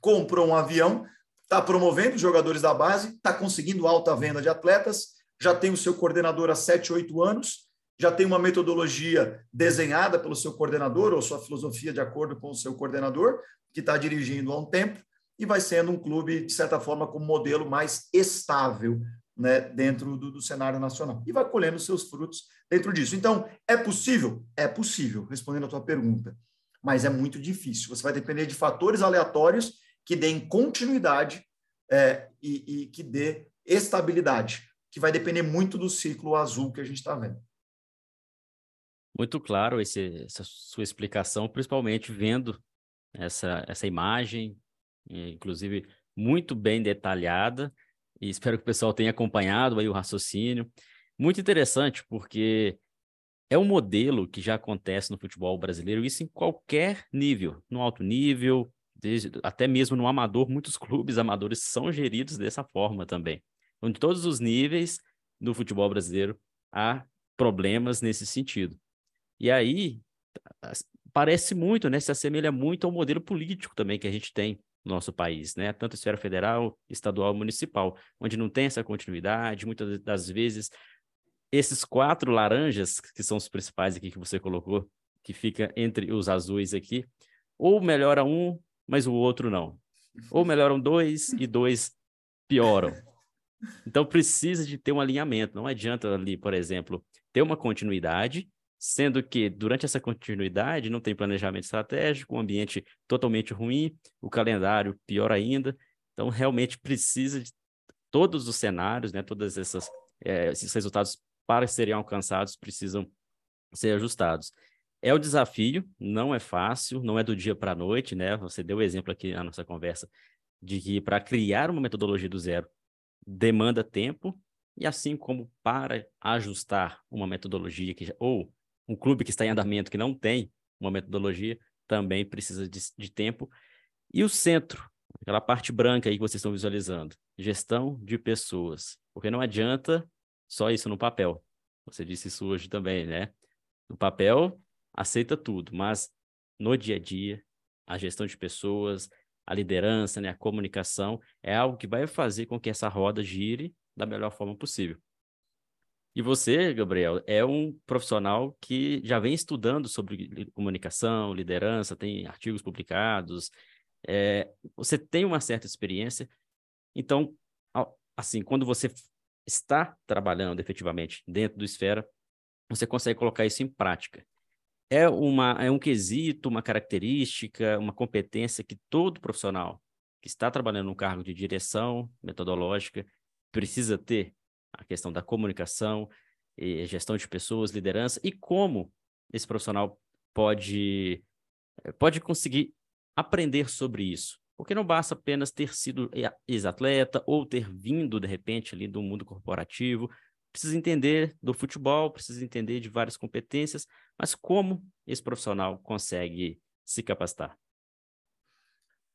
comprou um avião, está promovendo jogadores da base, está conseguindo alta venda de atletas, já tem o seu coordenador há 7, 8 anos, já tem uma metodologia desenhada pelo seu coordenador ou sua filosofia de acordo com o seu coordenador, que está dirigindo há um tempo, e vai sendo um clube, de certa forma, com um modelo mais estável né, dentro do, do, cenário nacional. E vai colhendo seus frutos dentro disso. Então, é possível? É possível, respondendo a tua pergunta. Mas é muito difícil. Você vai depender de fatores aleatórios que deem continuidade é, e, e que dê estabilidade, que vai depender muito do ciclo azul que a gente está vendo. Muito claro esse, essa sua explicação, principalmente vendo essa, essa imagem, inclusive muito bem detalhada, e espero que o pessoal tenha acompanhado aí o raciocínio. Muito interessante, porque é um modelo que já acontece no futebol brasileiro, isso em qualquer nível, no alto nível, desde, até mesmo no amador, muitos clubes amadores são geridos dessa forma também. Então, de todos os níveis do futebol brasileiro, há problemas nesse sentido. E aí, parece muito, né? Se assemelha muito ao modelo político também que a gente tem no nosso país, né? Tanto esfera federal, estadual, municipal, onde não tem essa continuidade, muitas das vezes esses quatro laranjas, que são os principais aqui que você colocou, que fica entre os azuis aqui, ou melhora um, mas o outro não. Ou melhoram dois e dois pioram. Então precisa de ter um alinhamento. Não adianta ali, por exemplo, ter uma continuidade sendo que durante essa continuidade não tem planejamento estratégico, um ambiente totalmente ruim, o calendário pior ainda. Então, realmente precisa de todos os cenários, né, todos essas, é, esses resultados para serem alcançados precisam ser ajustados. É o desafio, não é fácil, não é do dia para a noite, né? Você deu o exemplo aqui na nossa conversa de que para criar uma metodologia do zero demanda tempo, e assim como para ajustar uma metodologia que ou um clube que está em andamento, que não tem uma metodologia, também precisa de, de tempo. E o centro, aquela parte branca aí que vocês estão visualizando, gestão de pessoas. Porque não adianta só isso no papel. Você disse isso hoje também, né? No papel, aceita tudo, mas no dia a dia, a gestão de pessoas, a liderança, né, a comunicação, é algo que vai fazer com que essa roda gire da melhor forma possível. E você, Gabriel, é um profissional que já vem estudando sobre comunicação, liderança, tem artigos publicados, é, você tem uma certa experiência. Então, assim, quando você está trabalhando efetivamente dentro do Esfera, você consegue colocar isso em prática. É, uma, é um quesito, uma característica, uma competência que todo profissional que está trabalhando no cargo de direção metodológica precisa ter a questão da comunicação, gestão de pessoas, liderança, e como esse profissional pode, eh, pode conseguir aprender sobre isso. Porque não basta apenas ter sido ex-atleta ou ter vindo, de repente, ali do mundo corporativo. Precisa entender do futebol, precisa entender de várias competências, mas como esse profissional consegue se capacitar?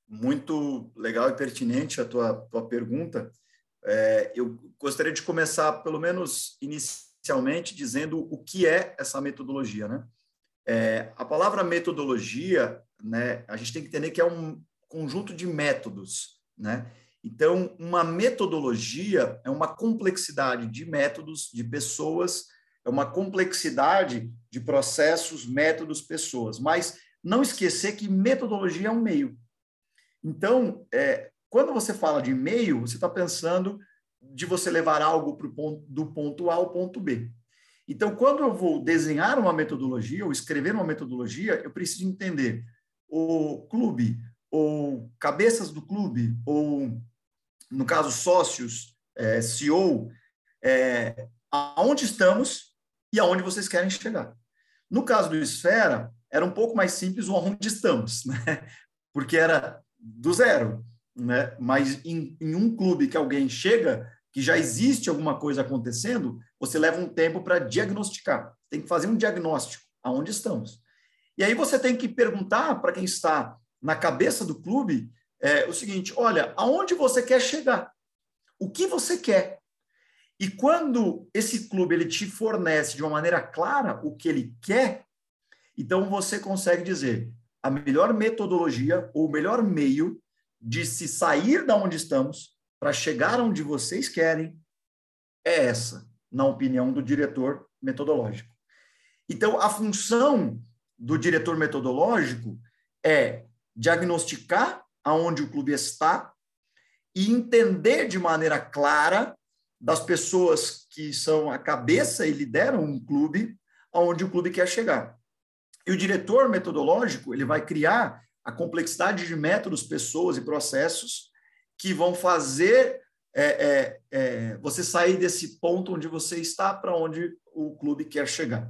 Muito legal e pertinente a tua, tua pergunta. É, eu gostaria de começar, pelo menos inicialmente, dizendo o que é essa metodologia. Né? É, a palavra metodologia, né, a gente tem que entender que é um conjunto de métodos. Né? Então, uma metodologia é uma complexidade de métodos, de pessoas, é uma complexidade de processos, métodos, pessoas. Mas não esquecer que metodologia é um meio. Então, é, quando você fala de meio, você está pensando de você levar algo ponto, do ponto A ao ponto B. Então, quando eu vou desenhar uma metodologia ou escrever uma metodologia, eu preciso entender o clube, ou cabeças do clube, ou, no caso, sócios, é, CEO, é, aonde estamos e aonde vocês querem chegar. No caso do Esfera, era um pouco mais simples o aonde estamos, *laughs* né? porque era do zero né? Mas em, em um clube que alguém chega, que já existe alguma coisa acontecendo, você leva um tempo para diagnosticar. Tem que fazer um diagnóstico aonde estamos. E aí você tem que perguntar para quem está na cabeça do clube é, o seguinte: olha, aonde você quer chegar? o que você quer. E quando esse clube ele te fornece de uma maneira clara o que ele quer, então você consegue dizer a melhor metodologia ou o melhor meio de se sair da onde estamos para chegar onde vocês querem é essa, na opinião do diretor metodológico. Então, a função do diretor metodológico é diagnosticar aonde o clube está e entender de maneira clara das pessoas que são a cabeça e lideram um clube aonde o clube quer chegar. E o diretor metodológico, ele vai criar a complexidade de métodos, pessoas e processos que vão fazer é, é, é, você sair desse ponto onde você está para onde o clube quer chegar.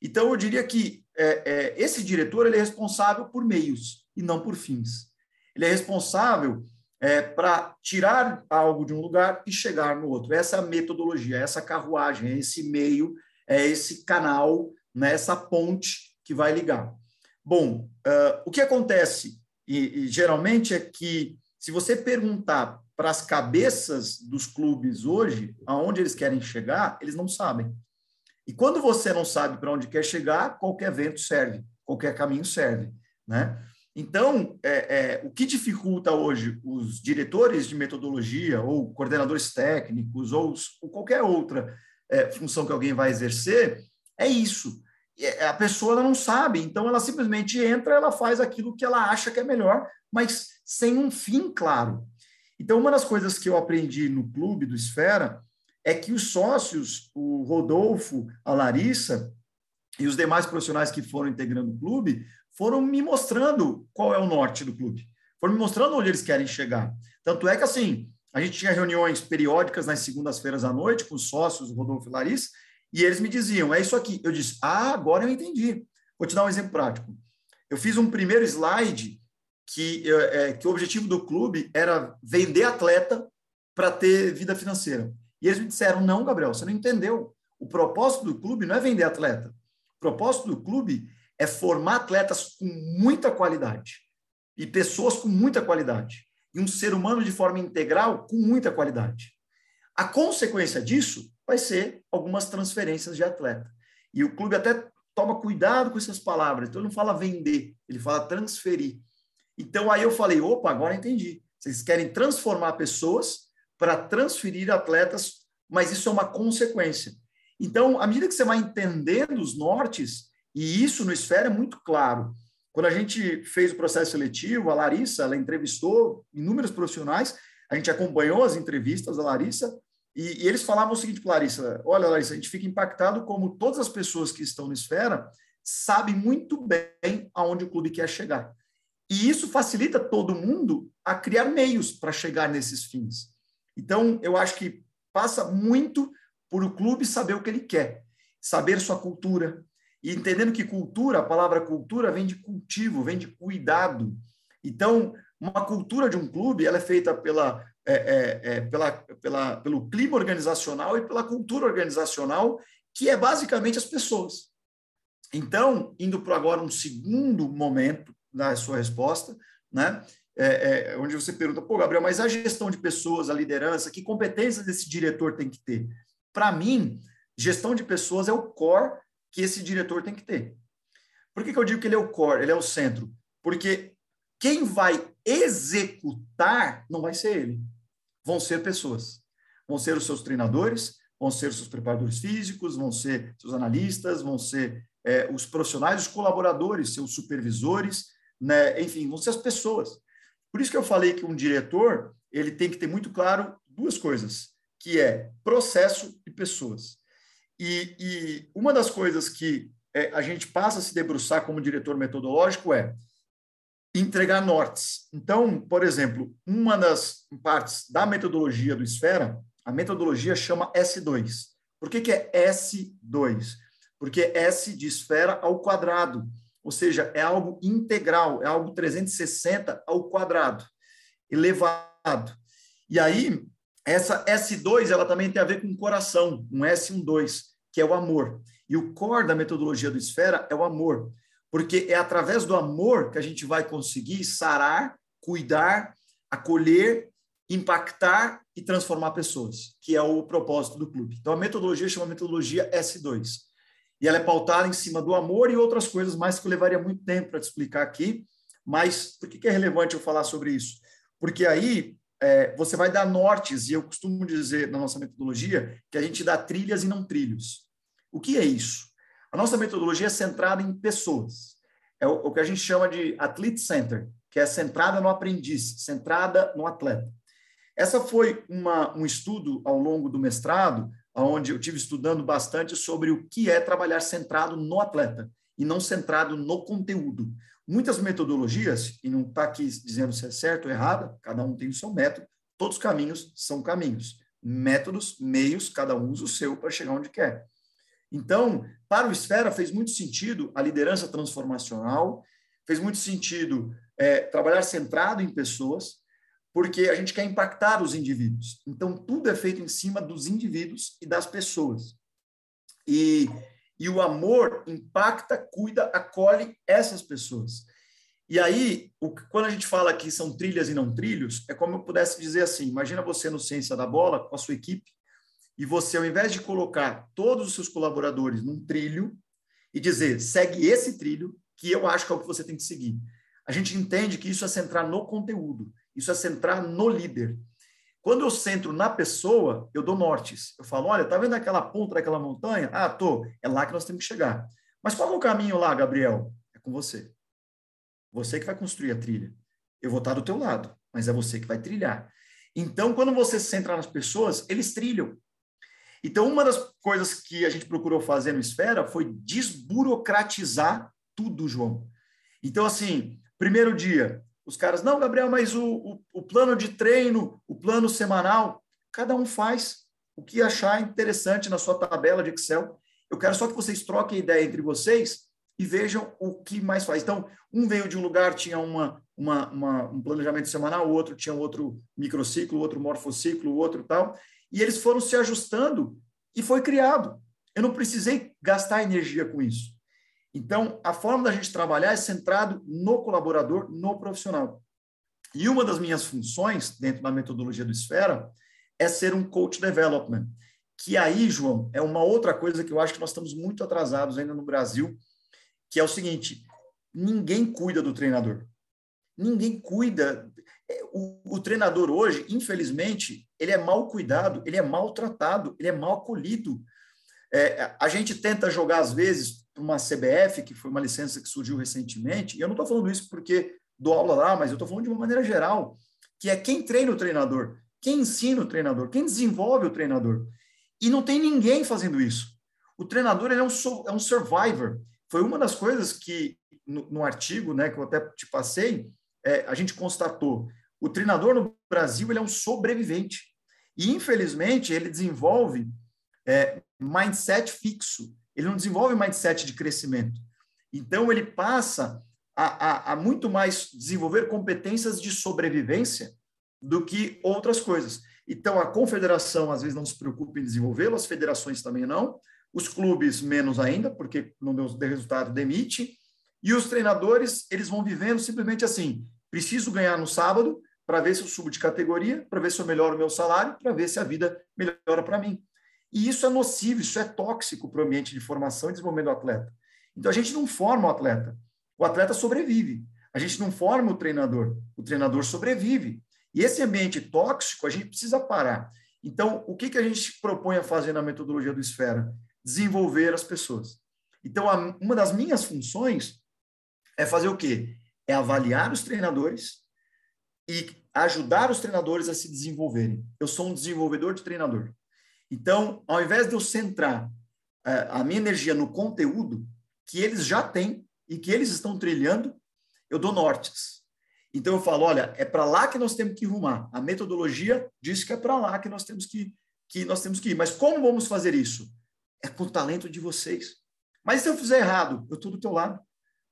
Então, eu diria que é, é, esse diretor ele é responsável por meios e não por fins. Ele é responsável é, para tirar algo de um lugar e chegar no outro. Essa é a metodologia, essa carruagem, esse meio, é esse canal, né, essa ponte que vai ligar. Bom, uh, o que acontece, e, e geralmente, é que se você perguntar para as cabeças dos clubes hoje, aonde eles querem chegar, eles não sabem. E quando você não sabe para onde quer chegar, qualquer vento serve, qualquer caminho serve, né? Então, é, é, o que dificulta hoje os diretores de metodologia ou coordenadores técnicos ou, ou qualquer outra é, função que alguém vai exercer é isso. É, a pessoa não sabe, então ela simplesmente entra, ela faz aquilo que ela acha que é melhor, mas sem um fim claro. Então, uma das coisas que eu aprendi no clube do Esfera é que os sócios, o Rodolfo, a Larissa e os demais profissionais que foram integrando o clube, foram me mostrando qual é o norte do clube. Foram me mostrando onde eles querem chegar. Tanto é que, assim, a gente tinha reuniões periódicas nas segundas-feiras à noite com os sócios, o Rodolfo e Larissa, e eles me diziam, é isso aqui. Eu disse, ah, agora eu entendi. Vou te dar um exemplo prático. Eu fiz um primeiro slide que, é, que o objetivo do clube era vender atleta para ter vida financeira. E eles me disseram: não, Gabriel, você não entendeu. O propósito do clube não é vender atleta. O propósito do clube é formar atletas com muita qualidade e pessoas com muita qualidade e um ser humano de forma integral com muita qualidade. A consequência disso vai ser algumas transferências de atleta. E o clube até toma cuidado com essas palavras. Então, ele não fala vender, ele fala transferir. Então, aí eu falei: opa, agora entendi. Vocês querem transformar pessoas para transferir atletas, mas isso é uma consequência. Então, à medida que você vai entendendo os nortes, e isso no Esfera é muito claro. Quando a gente fez o processo seletivo, a Larissa, ela entrevistou inúmeros profissionais, a gente acompanhou as entrevistas da Larissa, e, e eles falavam o seguinte Larissa: olha, Larissa, a gente fica impactado como todas as pessoas que estão no Esfera sabem muito bem aonde o clube quer chegar. E isso facilita todo mundo a criar meios para chegar nesses fins. Então, eu acho que passa muito por o clube saber o que ele quer, saber sua cultura, e entendendo que cultura, a palavra cultura vem de cultivo, vem de cuidado. Então, uma cultura de um clube ela é feita pela, é, é, é, pela, pela, pelo clima organizacional e pela cultura organizacional, que é basicamente as pessoas. Então, indo para agora um segundo momento da sua resposta, né? é, é, onde você pergunta, pô, Gabriel, mas a gestão de pessoas, a liderança, que competências esse diretor tem que ter? Para mim, gestão de pessoas é o core que esse diretor tem que ter. Por que, que eu digo que ele é o core, ele é o centro? Porque quem vai executar não vai ser ele, vão ser pessoas. Vão ser os seus treinadores, vão ser os seus preparadores físicos, vão ser seus analistas, vão ser é, os profissionais, os colaboradores, seus supervisores, né? enfim, vão ser as pessoas. Por isso que eu falei que um diretor ele tem que ter muito claro duas coisas, que é processo e pessoas. E, e uma das coisas que é, a gente passa a se debruçar como diretor metodológico é entregar nortes. Então, por exemplo, uma das partes da metodologia do Esfera, a metodologia chama S2. Por que, que é S2? Porque S de esfera ao quadrado. Ou seja, é algo integral, é algo 360 ao quadrado, elevado. E aí, essa S2, ela também tem a ver com coração, um S, um 2, que é o amor. E o core da metodologia do Esfera é o amor, porque é através do amor que a gente vai conseguir sarar, cuidar, acolher impactar e transformar pessoas, que é o propósito do clube. Então, a metodologia chama metodologia S2. E ela é pautada em cima do amor e outras coisas mais que eu levaria muito tempo para te explicar aqui. Mas por que é relevante eu falar sobre isso? Porque aí é, você vai dar nortes, e eu costumo dizer na nossa metodologia que a gente dá trilhas e não trilhos. O que é isso? A nossa metodologia é centrada em pessoas. É o, o que a gente chama de Athlete Center, que é centrada no aprendiz, centrada no atleta. Essa foi uma, um estudo ao longo do mestrado, onde eu tive estudando bastante sobre o que é trabalhar centrado no atleta e não centrado no conteúdo. Muitas metodologias, e não está aqui dizendo se é certo ou errado, cada um tem o seu método, todos os caminhos são caminhos. Métodos, meios, cada um usa o seu para chegar onde quer. Então, para o Esfera fez muito sentido a liderança transformacional, fez muito sentido é, trabalhar centrado em pessoas, porque a gente quer impactar os indivíduos. Então, tudo é feito em cima dos indivíduos e das pessoas. E, e o amor impacta, cuida, acolhe essas pessoas. E aí, o, quando a gente fala que são trilhas e não trilhos, é como eu pudesse dizer assim: imagina você no Ciência da Bola, com a sua equipe, e você, ao invés de colocar todos os seus colaboradores num trilho e dizer, segue esse trilho, que eu acho que é o que você tem que seguir. A gente entende que isso é centrar no conteúdo. Isso é centrar no líder. Quando eu centro na pessoa, eu dou nortes. Eu falo, olha, tá vendo aquela ponta daquela montanha? Ah, tô. É lá que nós temos que chegar. Mas qual é o caminho lá, Gabriel? É com você. Você que vai construir a trilha. Eu vou estar do teu lado, mas é você que vai trilhar. Então, quando você centra nas pessoas, eles trilham. Então, uma das coisas que a gente procurou fazer no Esfera foi desburocratizar tudo, João. Então, assim, primeiro dia, os caras, não, Gabriel, mas o, o, o, plano de treino, o plano semanal, cada um faz o que achar interessante na sua tabela de Excel. Eu quero só que vocês troquem ideia entre vocês e vejam o que mais faz. Então, um veio de um lugar, tinha uma, uma, uma um planejamento semanal, o outro tinha outro microciclo, outro morfociclo, outro tal, e eles foram se ajustando e foi criado. Eu não precisei gastar energia com isso. Então, a forma da gente trabalhar é centrado no colaborador, no profissional. E uma das minhas funções, dentro da metodologia do Esfera, é ser um coach development. Que aí, João, é uma outra coisa que eu acho que nós estamos muito atrasados ainda no Brasil, que é o seguinte: ninguém cuida do treinador. Ninguém cuida. O, o treinador hoje, infelizmente, ele é mal cuidado, ele é maltratado, ele é mal acolhido. É, a gente tenta jogar, às vezes, uma CBF, que foi uma licença que surgiu recentemente, e eu não estou falando isso porque dou aula lá, mas eu estou falando de uma maneira geral, que é quem treina o treinador, quem ensina o treinador, quem desenvolve o treinador. E não tem ninguém fazendo isso. O treinador ele é, um, é um survivor. Foi uma das coisas que, no, no artigo né, que eu até te passei, é, a gente constatou. O treinador no Brasil ele é um sobrevivente. E, infelizmente, ele desenvolve é, mindset fixo ele não desenvolve mindset de crescimento. Então, ele passa a, a, a muito mais desenvolver competências de sobrevivência do que outras coisas. Então, a confederação, às vezes, não se preocupa em desenvolvê-lo, as federações também não, os clubes menos ainda, porque não deu resultado, demite, e os treinadores, eles vão vivendo simplesmente assim, preciso ganhar no sábado para ver se eu subo de categoria, para ver se eu melhoro o meu salário, para ver se a vida melhora para mim. E isso é nocivo, isso é tóxico para o ambiente de formação e desenvolvimento do atleta. Então, a gente não forma o atleta. O atleta sobrevive. A gente não forma o treinador. O treinador sobrevive. E esse ambiente tóxico, a gente precisa parar. Então, o que, que a gente propõe a fazer na metodologia do Esfera? Desenvolver as pessoas. Então, a, uma das minhas funções é fazer o quê? É avaliar os treinadores e ajudar os treinadores a se desenvolverem. Eu sou um desenvolvedor de treinador. Então, ao invés de eu centrar é, a minha energia no conteúdo que eles já têm e que eles estão trilhando, eu dou nortes. Então eu falo, olha, é para lá que nós temos que rumar. A metodologia diz que é para lá que nós temos que, que nós temos que ir. Mas como vamos fazer isso? É com o talento de vocês. Mas se eu fizer errado, eu estou do teu lado.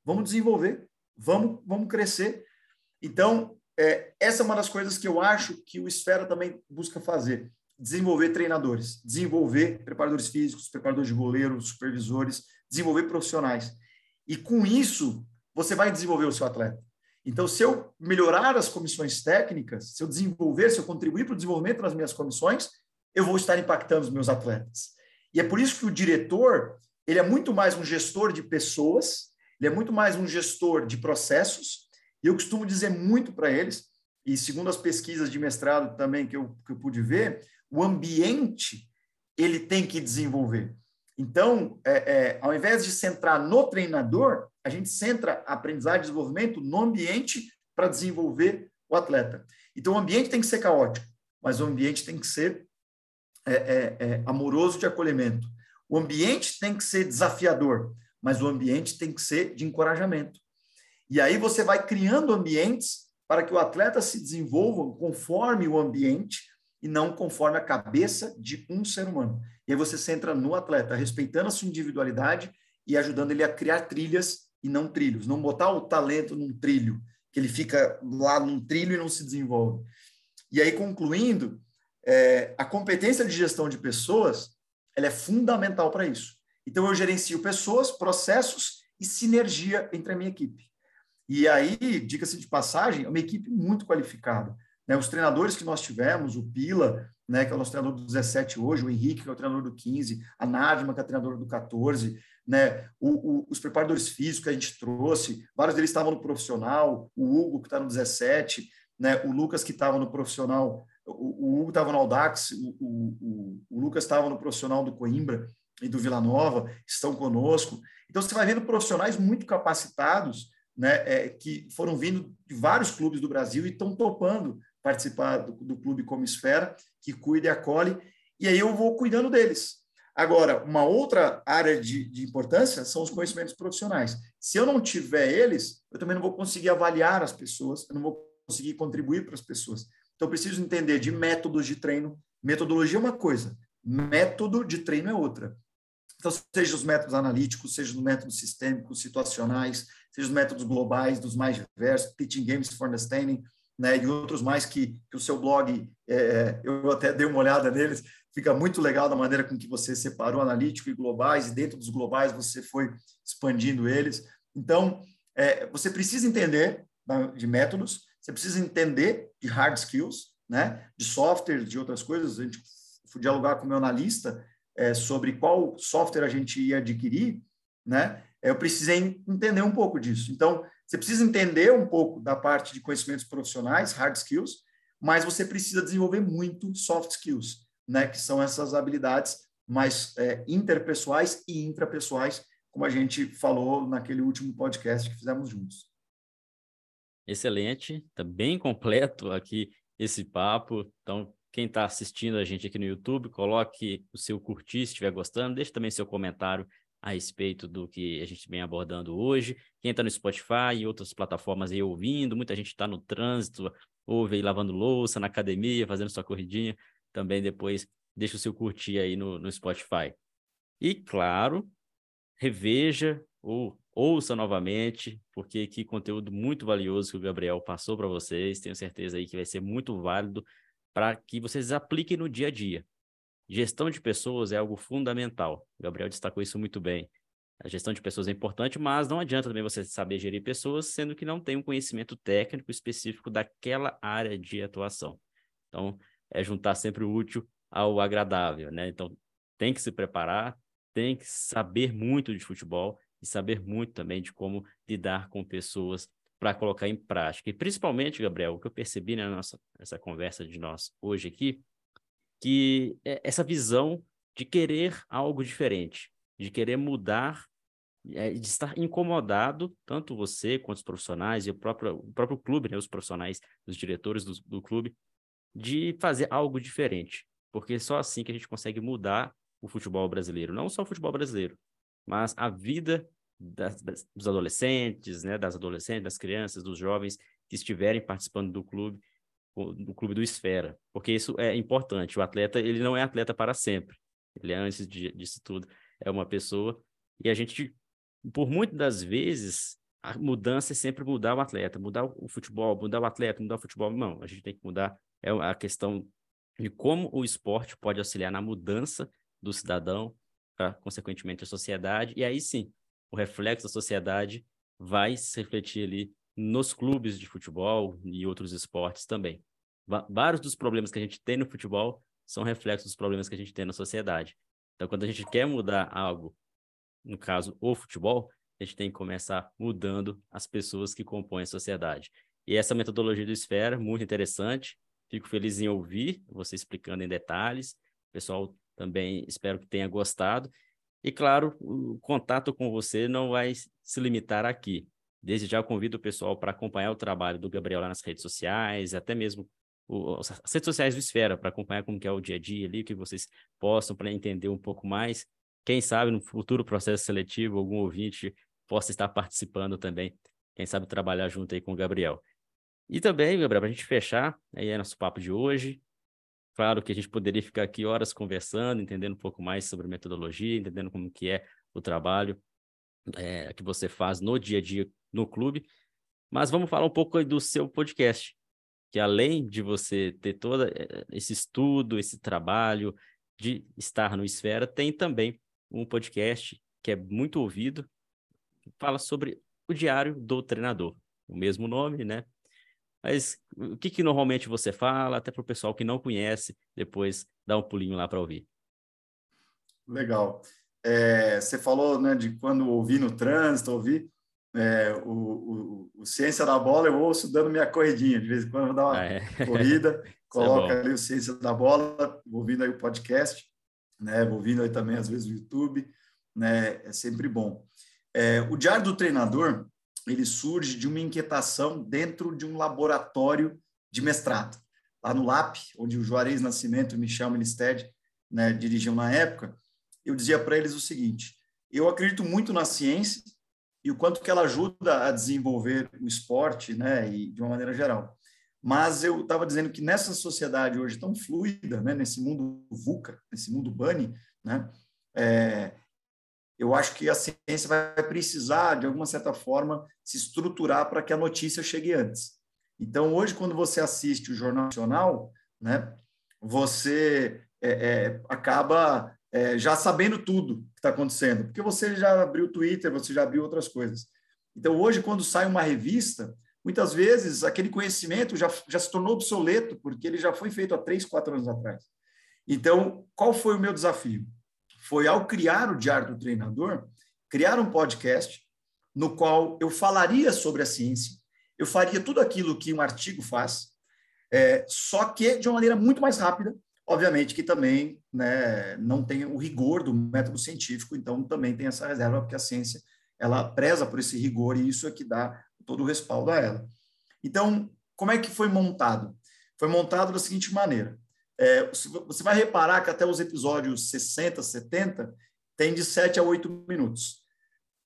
Vamos desenvolver, vamos, vamos crescer. Então, é, essa é uma das coisas que eu acho que o Esfera também busca fazer desenvolver treinadores, desenvolver preparadores físicos, preparadores de goleiro, supervisores, desenvolver profissionais. E com isso, você vai desenvolver o seu atleta. Então, se eu melhorar as comissões técnicas, se eu desenvolver, se eu contribuir para o desenvolvimento das minhas comissões, eu vou estar impactando os meus atletas. E é por isso que o diretor, ele é muito mais um gestor de pessoas, ele é muito mais um gestor de processos, e eu costumo dizer muito para eles, e segundo as pesquisas de mestrado também que eu, que eu pude ver, o ambiente ele tem que desenvolver. Então, é, é, ao invés de centrar no treinador, a gente centra a aprendizagem e desenvolvimento no ambiente para desenvolver o atleta. Então, o ambiente tem que ser caótico, mas o ambiente tem que ser é, é, é, amoroso de acolhimento. O ambiente tem que ser desafiador, mas o ambiente tem que ser de encorajamento. E aí você vai criando ambientes para que o atleta se desenvolva conforme o ambiente e não conforme a cabeça de um ser humano. E aí você centra no atleta, respeitando a sua individualidade e ajudando ele a criar trilhas e não trilhos. Não botar o talento num trilho, que ele fica lá num trilho e não se desenvolve. E aí, concluindo, é, a competência de gestão de pessoas ela é fundamental para isso. Então, eu gerencio pessoas, processos e sinergia entre a minha equipe. E aí, diga-se de passagem, é uma equipe muito qualificada. Né? Os treinadores que nós tivemos, o Pila, né, que é o nosso treinador do 17 hoje, o Henrique, que é o treinador do 15, a Nadima, que é a treinadora do 14, né, o, o, os preparadores físicos que a gente trouxe, vários deles estavam no profissional, o Hugo, que está no 17, né, o Lucas, que estava no profissional, o, o Hugo estava no Audax, o, o Lucas estava no profissional do Coimbra e do Vila Nova, estão conosco. Então, você vai vendo profissionais muito capacitados, né, é, que foram vindo de vários clubes do Brasil e estão topando participar do, do clube como esfera, que cuida e acolhe, e aí eu vou cuidando deles. Agora, uma outra área de, de, importância são os conhecimentos profissionais. Se eu não tiver eles, eu também não vou conseguir avaliar as pessoas, eu não vou conseguir contribuir para as pessoas. Então, eu preciso entender de métodos de treino. Metodologia é uma coisa, método de treino é outra. Então, seja os métodos analíticos, seja os métodos sistêmicos, situacionais, seja os métodos globais, dos mais diversos, teaching games for understanding, né, e outros mais que, que o seu blog, é, eu até dei uma olhada neles, fica muito legal da maneira com que você separou analítico e globais, e dentro dos globais você foi expandindo eles. Então, é, você precisa entender de métodos, você precisa entender de hard skills, né, de software, de outras coisas. A gente foi dialogar com o meu analista é, sobre qual software a gente ia adquirir, né, eu precisei entender um pouco disso. Então, você precisa entender um pouco da parte de conhecimentos profissionais, hard skills, mas você precisa desenvolver muito soft skills, né? Que são essas habilidades mais é, interpessoais e intrapessoais, como a gente falou naquele último podcast que fizemos juntos. Excelente, está bem completo aqui esse papo. Então, quem está assistindo a gente aqui no YouTube, coloque o seu curtir se estiver gostando, deixe também seu comentário a respeito do que a gente vem abordando hoje. Quem está no Spotify e outras plataformas aí ouvindo, muita gente está no trânsito, ouve aí lavando louça, na academia, fazendo sua corridinha, também depois deixa o seu curtir aí no, no Spotify. E, claro, reveja ou ouça novamente, porque que conteúdo muito valioso que o Gabriel passou para vocês. Tenho certeza aí que vai ser muito válido para que vocês apliquem no dia a dia. Gestão de pessoas é algo fundamental. O Gabriel destacou isso muito bem. A gestão de pessoas é importante, mas não adianta também você saber gerir pessoas, sendo que não tem um conhecimento técnico específico daquela área de atuação. Então, é juntar sempre o útil ao agradável, né? Então, tem que se preparar, tem que saber muito de futebol e saber muito também de como lidar com pessoas para colocar em prática. E principalmente, Gabriel, o que eu percebi na nossa essa conversa de nós hoje aqui que é essa visão de querer algo diferente, de querer mudar, é, de estar incomodado, tanto você quanto os profissionais e o próprio, o próprio clube, né, os profissionais, os diretores do, do clube, de fazer algo diferente, porque é só assim que a gente consegue mudar o futebol brasileiro, não só o futebol brasileiro, mas a vida das, das, dos adolescentes, né, das adolescentes, das crianças, dos jovens que estiverem participando do clube do clube do Esfera, porque isso é importante. O atleta, ele não é atleta para sempre. Ele é, antes de, disso tudo, é uma pessoa. E a gente, por muitas das vezes, a mudança é sempre mudar o atleta, mudar o futebol, mudar o atleta, mudar o futebol. Não, a gente tem que mudar é a questão de como o esporte pode auxiliar na mudança do cidadão, para, consequentemente, a sociedade. E aí sim, o reflexo da sociedade vai se refletir ali nos clubes de futebol e outros esportes também. Vários dos problemas que a gente tem no futebol são reflexos dos problemas que a gente tem na sociedade. Então, quando a gente quer mudar algo, no caso, o futebol, a gente tem que começar mudando as pessoas que compõem a sociedade. E essa metodologia do Esfera, muito interessante. Fico feliz em ouvir você explicando em detalhes. O pessoal também espero que tenha gostado. E, claro, o contato com você não vai se limitar aqui. Desde já eu convido o pessoal para acompanhar o trabalho do Gabriel lá nas redes sociais, até mesmo o, as redes sociais do Esfera, para acompanhar como que é o dia a dia ali, o que vocês possam para entender um pouco mais. Quem sabe no futuro processo seletivo, algum ouvinte possa estar participando também. Quem sabe trabalhar junto aí com o Gabriel. E também, Gabriel, para a gente fechar, aí é nosso papo de hoje. Claro que a gente poderia ficar aqui horas conversando, entendendo um pouco mais sobre metodologia, entendendo como que é o trabalho é, que você faz no dia a dia no clube. Mas vamos falar um pouco do seu podcast, que além de você ter todo eh, esse estudo, esse trabalho de estar no Esfera, tem também um podcast que é muito ouvido, que fala sobre o diário do treinador. O mesmo nome, né? Mas o que, que normalmente você fala, até para o pessoal que não conhece, depois dá um pulinho lá para ouvir. Legal. É, você falou né, de quando ouvi no trânsito, ouvi é, o, o, o, Ciência da Bola, eu ouço dando minha corridinha. De vez em quando eu vou dar uma ah, é. *laughs* corrida, coloca é ali o Ciência da Bola, ouvindo aí o podcast, né, ouvindo aí também às vezes o YouTube, né, é sempre bom. É, o Diário do Treinador, ele surge de uma inquietação dentro de um laboratório de mestrado. Lá no LAP, onde o Juarez Nascimento e Michel Ministério né, dirigiam na época, eu dizia para eles o seguinte, eu acredito muito na ciência e o quanto que ela ajuda a desenvolver o esporte, né, e de uma maneira geral. Mas eu estava dizendo que nessa sociedade hoje tão fluida, né, nesse mundo VUCA, nesse mundo BUNNY, né, é, eu acho que a ciência vai precisar, de alguma certa forma, se estruturar para que a notícia chegue antes. Então, hoje, quando você assiste o Jornal Nacional, né, você é, é, acaba é, já sabendo tudo que está acontecendo, porque você já abriu o Twitter, você já abriu outras coisas. Então, hoje, quando sai uma revista, muitas vezes aquele conhecimento já, já se tornou obsoleto, porque ele já foi feito há três, quatro anos atrás. Então, qual foi o meu desafio? Foi, ao criar o Diário do Treinador, criar um podcast no qual eu falaria sobre a ciência, eu faria tudo aquilo que um artigo faz, é, só que de uma maneira muito mais rápida, obviamente que também né, não tem o rigor do método científico, então também tem essa reserva, porque a ciência ela preza por esse rigor e isso é que dá todo o respaldo a ela. Então, como é que foi montado? Foi montado da seguinte maneira. É, você vai reparar que até os episódios 60, 70 tem de 7 a 8 minutos.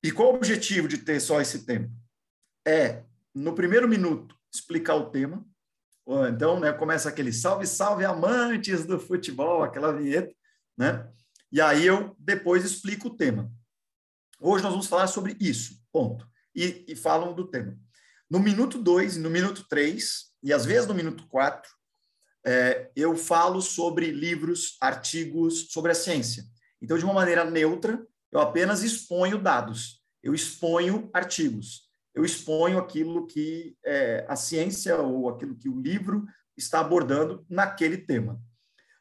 E qual o objetivo de ter só esse tempo? É, no primeiro minuto, explicar o tema. Então, né, começa aquele salve, salve amantes do futebol, aquela vinheta, né? E aí eu depois explico o tema. Hoje nós vamos falar sobre isso, ponto. E, e falam do tema. No minuto 2 e no minuto 3, e às vezes no minuto 4, é, eu falo sobre livros, artigos sobre a ciência. Então, de uma maneira neutra, eu apenas exponho dados, eu exponho artigos, eu exponho aquilo que é, a ciência ou aquilo que o livro está abordando naquele tema.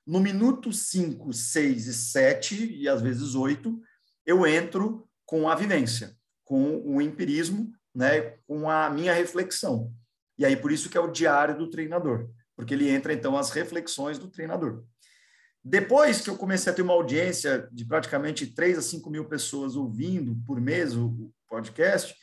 No minuto 5, 6 e 7, e às vezes 8, eu entro com a vivência, com o empirismo, né, com a minha reflexão. E aí, por isso que é o diário do treinador porque ele entra, então, as reflexões do treinador. Depois que eu comecei a ter uma audiência de praticamente 3 a 5 mil pessoas ouvindo por mês o podcast,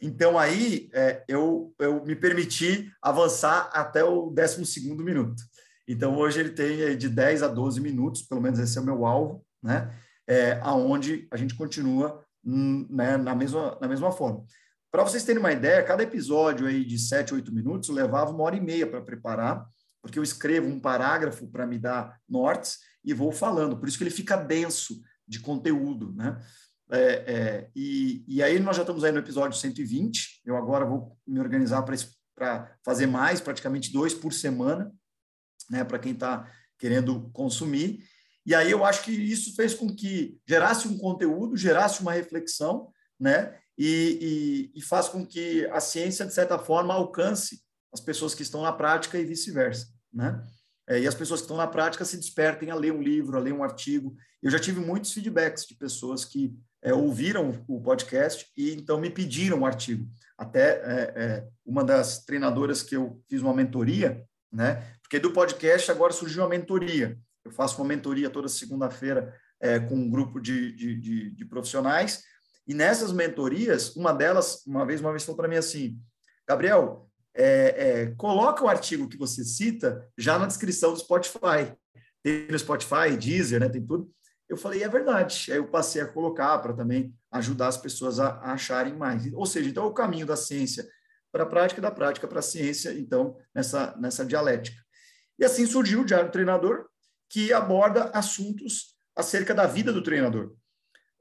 então aí é, eu, eu me permiti avançar até o 12 minuto. Então hoje ele tem de 10 a 12 minutos, pelo menos esse é o meu alvo, né? É, aonde a gente continua hum, né, na, mesma, na mesma forma. Para vocês terem uma ideia, cada episódio aí de 7, 8 minutos levava uma hora e meia para preparar, porque eu escrevo um parágrafo para me dar nortes e vou falando. Por isso que ele fica denso de conteúdo, né? É, é, e, e aí nós já estamos aí no episódio 120. Eu agora vou me organizar para fazer mais, praticamente dois por semana, né? Para quem está querendo consumir. E aí eu acho que isso fez com que gerasse um conteúdo, gerasse uma reflexão, né? e, e, e faz com que a ciência, de certa forma, alcance as pessoas que estão na prática e vice-versa, né? É, e as pessoas que estão na prática se despertem a ler um livro, a ler um artigo. Eu já tive muitos feedbacks de pessoas que é, ouviram o podcast e então me pediram um artigo. Até é, é, uma das treinadoras que eu fiz uma mentoria, né? Porque do podcast agora surgiu a mentoria. Eu faço uma mentoria toda segunda-feira é, com um grupo de, de, de, de, profissionais. E nessas mentorias, uma delas, uma vez, uma vez falou para mim assim, Gabriel, é, é, coloca o artigo que você cita já na descrição do Spotify. Tem no Spotify, Deezer, né? Tem tudo. Eu falei, é verdade. Aí eu passei a colocar para também ajudar as pessoas a, a, acharem mais. Ou seja, então é o caminho da ciência para a prática, da prática para a ciência, então, nessa, nessa dialética. E assim surgiu o Diário do Treinador, que aborda assuntos acerca da vida do treinador.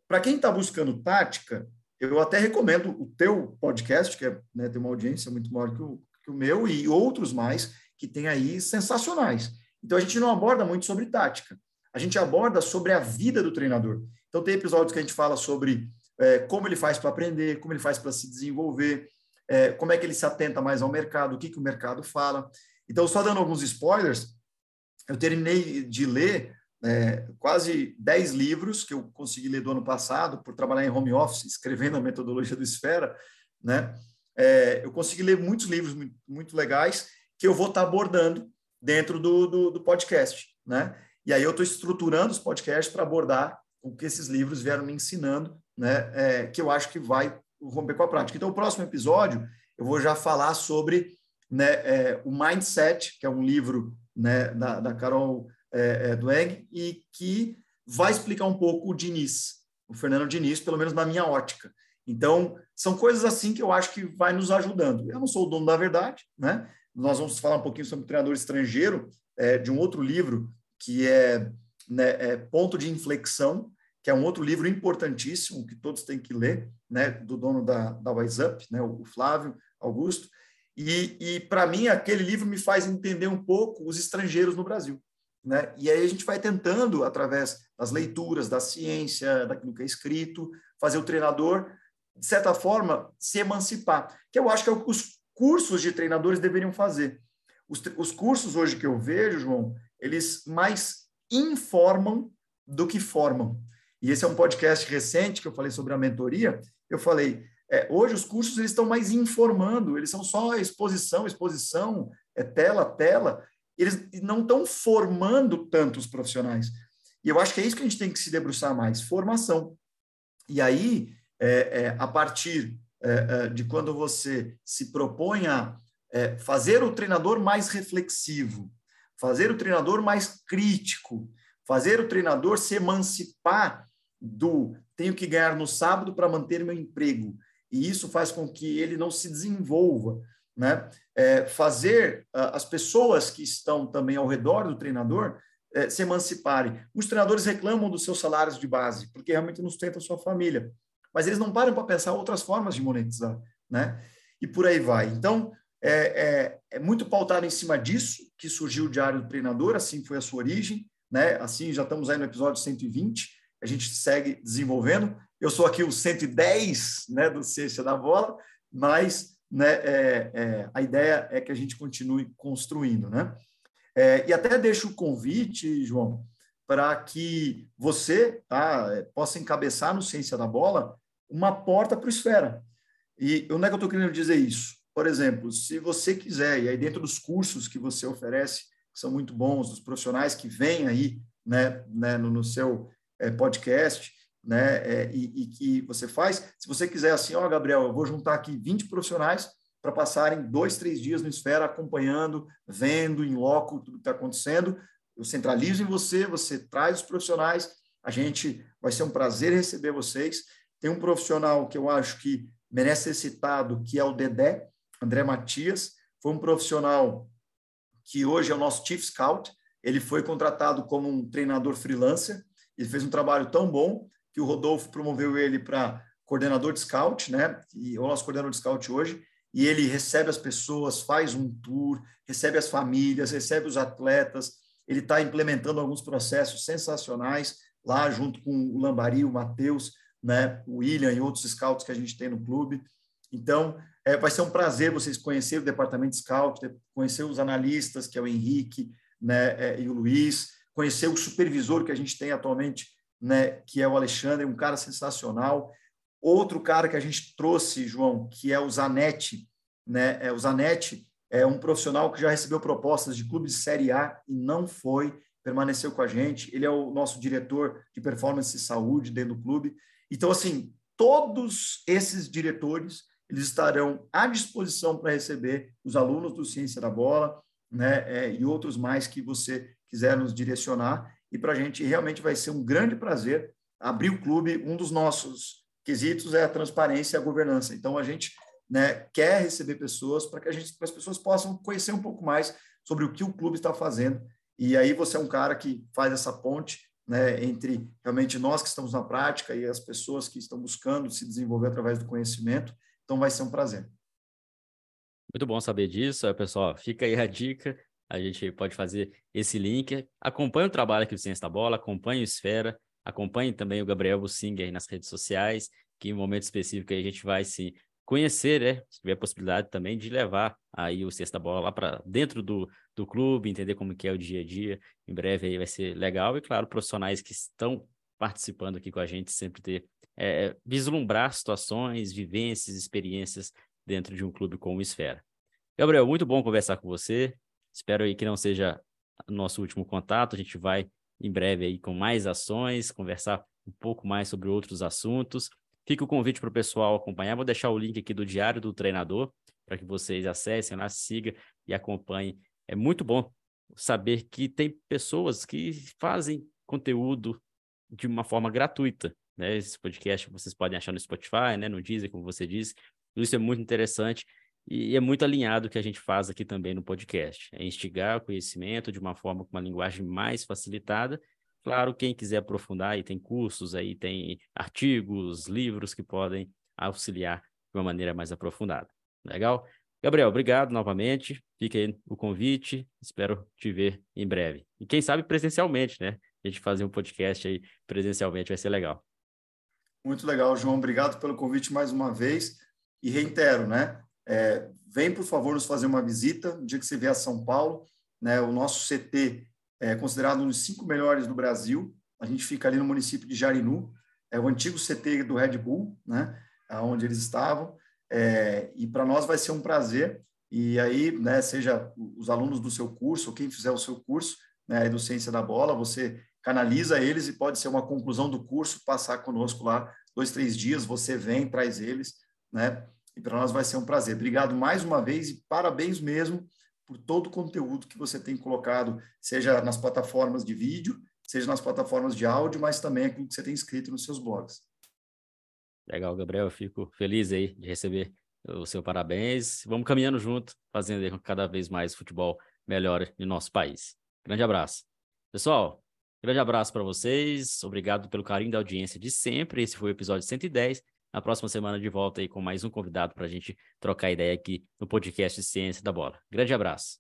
Para quem está buscando tática, eu até recomendo o teu podcast, que é, né, tem uma audiência muito maior que o, que o meu, e outros mais que tem aí sensacionais. Então, a gente não aborda muito sobre tática a gente aborda sobre a vida do treinador. Então, tem episódios que a gente fala sobre é, como ele faz para aprender, como ele faz para se desenvolver, é, como é que ele se atenta mais ao mercado, o que, que o mercado fala. Então, só dando alguns spoilers, eu terminei de ler é, quase 10 livros que eu consegui ler do ano passado, por trabalhar em home office, escrevendo a metodologia do Esfera, né? É, eu consegui ler muitos livros muito, muito, legais que eu vou estar abordando dentro do, do, do podcast, né? E aí eu estou estruturando os podcasts para abordar o que esses livros vieram me ensinando, né? É, que eu acho que vai romper com a prática. Então, o próximo episódio eu vou já falar sobre né, é, o Mindset, que é um livro né, da, da Carol é, é, Dweck, e que vai explicar um pouco o Diniz, o Fernando Diniz, pelo menos na minha ótica. Então, são coisas assim que eu acho que vai nos ajudando. Eu não sou o dono da verdade, né? Nós vamos falar um pouquinho sobre o treinador estrangeiro, é, de um outro livro que é, né, é, Ponto de Inflexão, que é um outro livro importantíssimo que todos têm que ler, né, do dono da, da Wise Up, né, o Flávio Augusto. E, e para mim, aquele livro me faz entender um pouco os estrangeiros no Brasil. Né? E aí a gente vai tentando, através das leituras, da ciência, daquilo que é escrito, fazer o treinador, de certa forma, se emancipar. Que eu acho que é o que os cursos de treinadores deveriam fazer. Os, os cursos hoje que eu vejo, João, eles mais informam do que formam. E esse é um podcast recente que eu falei sobre a mentoria. Eu falei, é, hoje os cursos eles estão mais informando, eles são só exposição, exposição, é tela, tela. Eles não estão formando tantos profissionais. E eu acho que é isso que a gente tem que se debruçar mais, formação. E aí, é, é, a partir é, é, de quando você se propõe a é, fazer o treinador mais reflexivo, fazer o treinador mais crítico, fazer o treinador se emancipar do tenho que ganhar no sábado para manter meu emprego. E isso faz com que ele não se desenvolva. Né? É, fazer uh, as pessoas que estão também ao redor do treinador é, se emanciparem. Os treinadores reclamam dos seus salários de base, porque realmente não sustenta a sua família. Mas eles não param para pensar outras formas de monetizar. Né? E por aí vai. Então, é, é, é, muito pautado em cima disso que surgiu o Diário do Treinador, assim foi a sua origem, né? Assim, já estamos aí no episódio 120, a gente segue desenvolvendo. Eu sou aqui o 110, né, do Ciência da Bola, mas né, é, é, a ideia é que a gente continue construindo, né? É, e até deixo o convite, João, para que você tá, possa encabeçar no Ciência da Bola uma porta para o Esfera. E onde é que eu estou querendo dizer isso? Por exemplo, se você quiser, e aí dentro dos cursos que você oferece, que são muito bons, dos profissionais que vêm aí né, né, no, no seu é, podcast, né, é, e, e, que você faz, se você quiser assim, ó, Gabriel, eu vou juntar aqui 20 profissionais para passarem dois, três dias no Esfera acompanhando, vendo em loco tudo que está acontecendo, eu centralizo em você, você traz os profissionais, a gente vai ser um prazer receber vocês. Tem um profissional que eu acho que merece ser citado, que é o Dedé, André Matias, foi um profissional que hoje é o nosso Chief Scout. Ele foi contratado como um treinador freelancer. Ele fez um trabalho tão bom que o Rodolfo promoveu ele para coordenador de scout, né? E o nosso coordenador de scout hoje. E ele recebe as pessoas, faz um tour, recebe as famílias, recebe os atletas. Ele está implementando alguns processos sensacionais lá junto com o Lambari, o Matheus, né? O William e outros scouts que a gente tem no clube. Então, é, vai ser um prazer vocês conhecerem o departamento de scout, conhecer os analistas, que é o Henrique né, é, e o Luiz, conhecer o supervisor que a gente tem atualmente, né, que é o Alexandre, um cara sensacional. Outro cara que a gente trouxe, João, que é o Zanetti, né? É, o Zanetti é um profissional que já recebeu propostas de clubes de Série A e não foi, permaneceu com a gente. Ele é o nosso diretor de performance e saúde dentro do clube. Então, assim, todos esses diretores eles estarão à disposição para receber os alunos do Ciência da Bola, né, é, e outros mais que você quiser nos direcionar. E para a gente realmente vai ser um grande prazer abrir o clube. Um dos nossos quesitos é a transparência e a governança. Então a gente né, quer receber pessoas para que a gente, as pessoas possam conhecer um pouco mais sobre o que o clube está fazendo. E aí você é um cara que faz essa ponte né, entre realmente nós que estamos na prática e as pessoas que estão buscando se desenvolver através do conhecimento. Então vai ser um prazer. Muito bom saber disso. Pessoal, fica aí a dica. A gente pode fazer esse link. Acompanhe o trabalho aqui do Ciência da Bola, acompanhe o Esfera, acompanhe também o Gabriel Bussinger nas redes sociais, que em um momento específico a gente vai se conhecer, né? Se tiver a possibilidade também de levar aí o Ciência da Bola lá para dentro do, do clube, entender como que é o dia a dia. Em breve aí vai ser legal. E, claro, profissionais que estão participando aqui com a gente sempre ter é, vislumbrar situações, vivências, experiências dentro de um clube como o Esfera. Gabriel, muito bom conversar com você. Espero aí que não seja nosso último contato. A gente vai em breve aí com mais ações, conversar um pouco mais sobre outros assuntos. Fica o convite para o pessoal acompanhar. Vou deixar o link aqui do Diário do Treinador para que vocês acessem lá, sigam e acompanhem. É muito bom saber que tem pessoas que fazem conteúdo de uma forma gratuita. Né? Esse podcast vocês podem achar no Spotify, né? no Deezer, como você disse. Isso é muito interessante e é muito alinhado o que a gente faz aqui também no podcast. É instigar o conhecimento de uma forma com uma linguagem mais facilitada. Claro, quem quiser aprofundar, aí tem cursos, aí tem artigos, livros que podem auxiliar de uma maneira mais aprofundada. Legal? Gabriel, obrigado novamente. Fica aí o convite. Espero te ver em breve. E quem sabe presencialmente, né? A gente fazer um podcast aí presencialmente vai ser legal. Muito legal, João. Obrigado pelo convite mais uma vez. E reitero, né? É, vem, por favor, nos fazer uma visita no dia que você vier a São Paulo. Né? O nosso CT é considerado um dos cinco melhores do Brasil. A gente fica ali no município de Jarinu. É o antigo CT do Red Bull, né? Onde eles estavam. É, e para nós vai ser um prazer. E aí, né, seja os alunos do seu curso, ou quem fizer o seu curso né, do Ciência da Bola, você canaliza eles e pode ser uma conclusão do curso, passar conosco lá dois, três dias, você vem, traz eles, né? E para nós vai ser um prazer. Obrigado mais uma vez e parabéns mesmo por todo o conteúdo que você tem colocado, seja nas plataformas de vídeo, seja nas plataformas de áudio, mas também aquilo que você tem escrito nos seus blogs. Legal, Gabriel. Eu fico feliz aí de receber o seu parabéns. Vamos caminhando junto, fazendo cada vez mais futebol melhor no nosso país. Grande abraço. Pessoal, Grande abraço para vocês. Obrigado pelo carinho da audiência de sempre. Esse foi o episódio 110. Na próxima semana de volta aí com mais um convidado para a gente trocar ideia aqui no podcast Ciência da Bola. Grande abraço.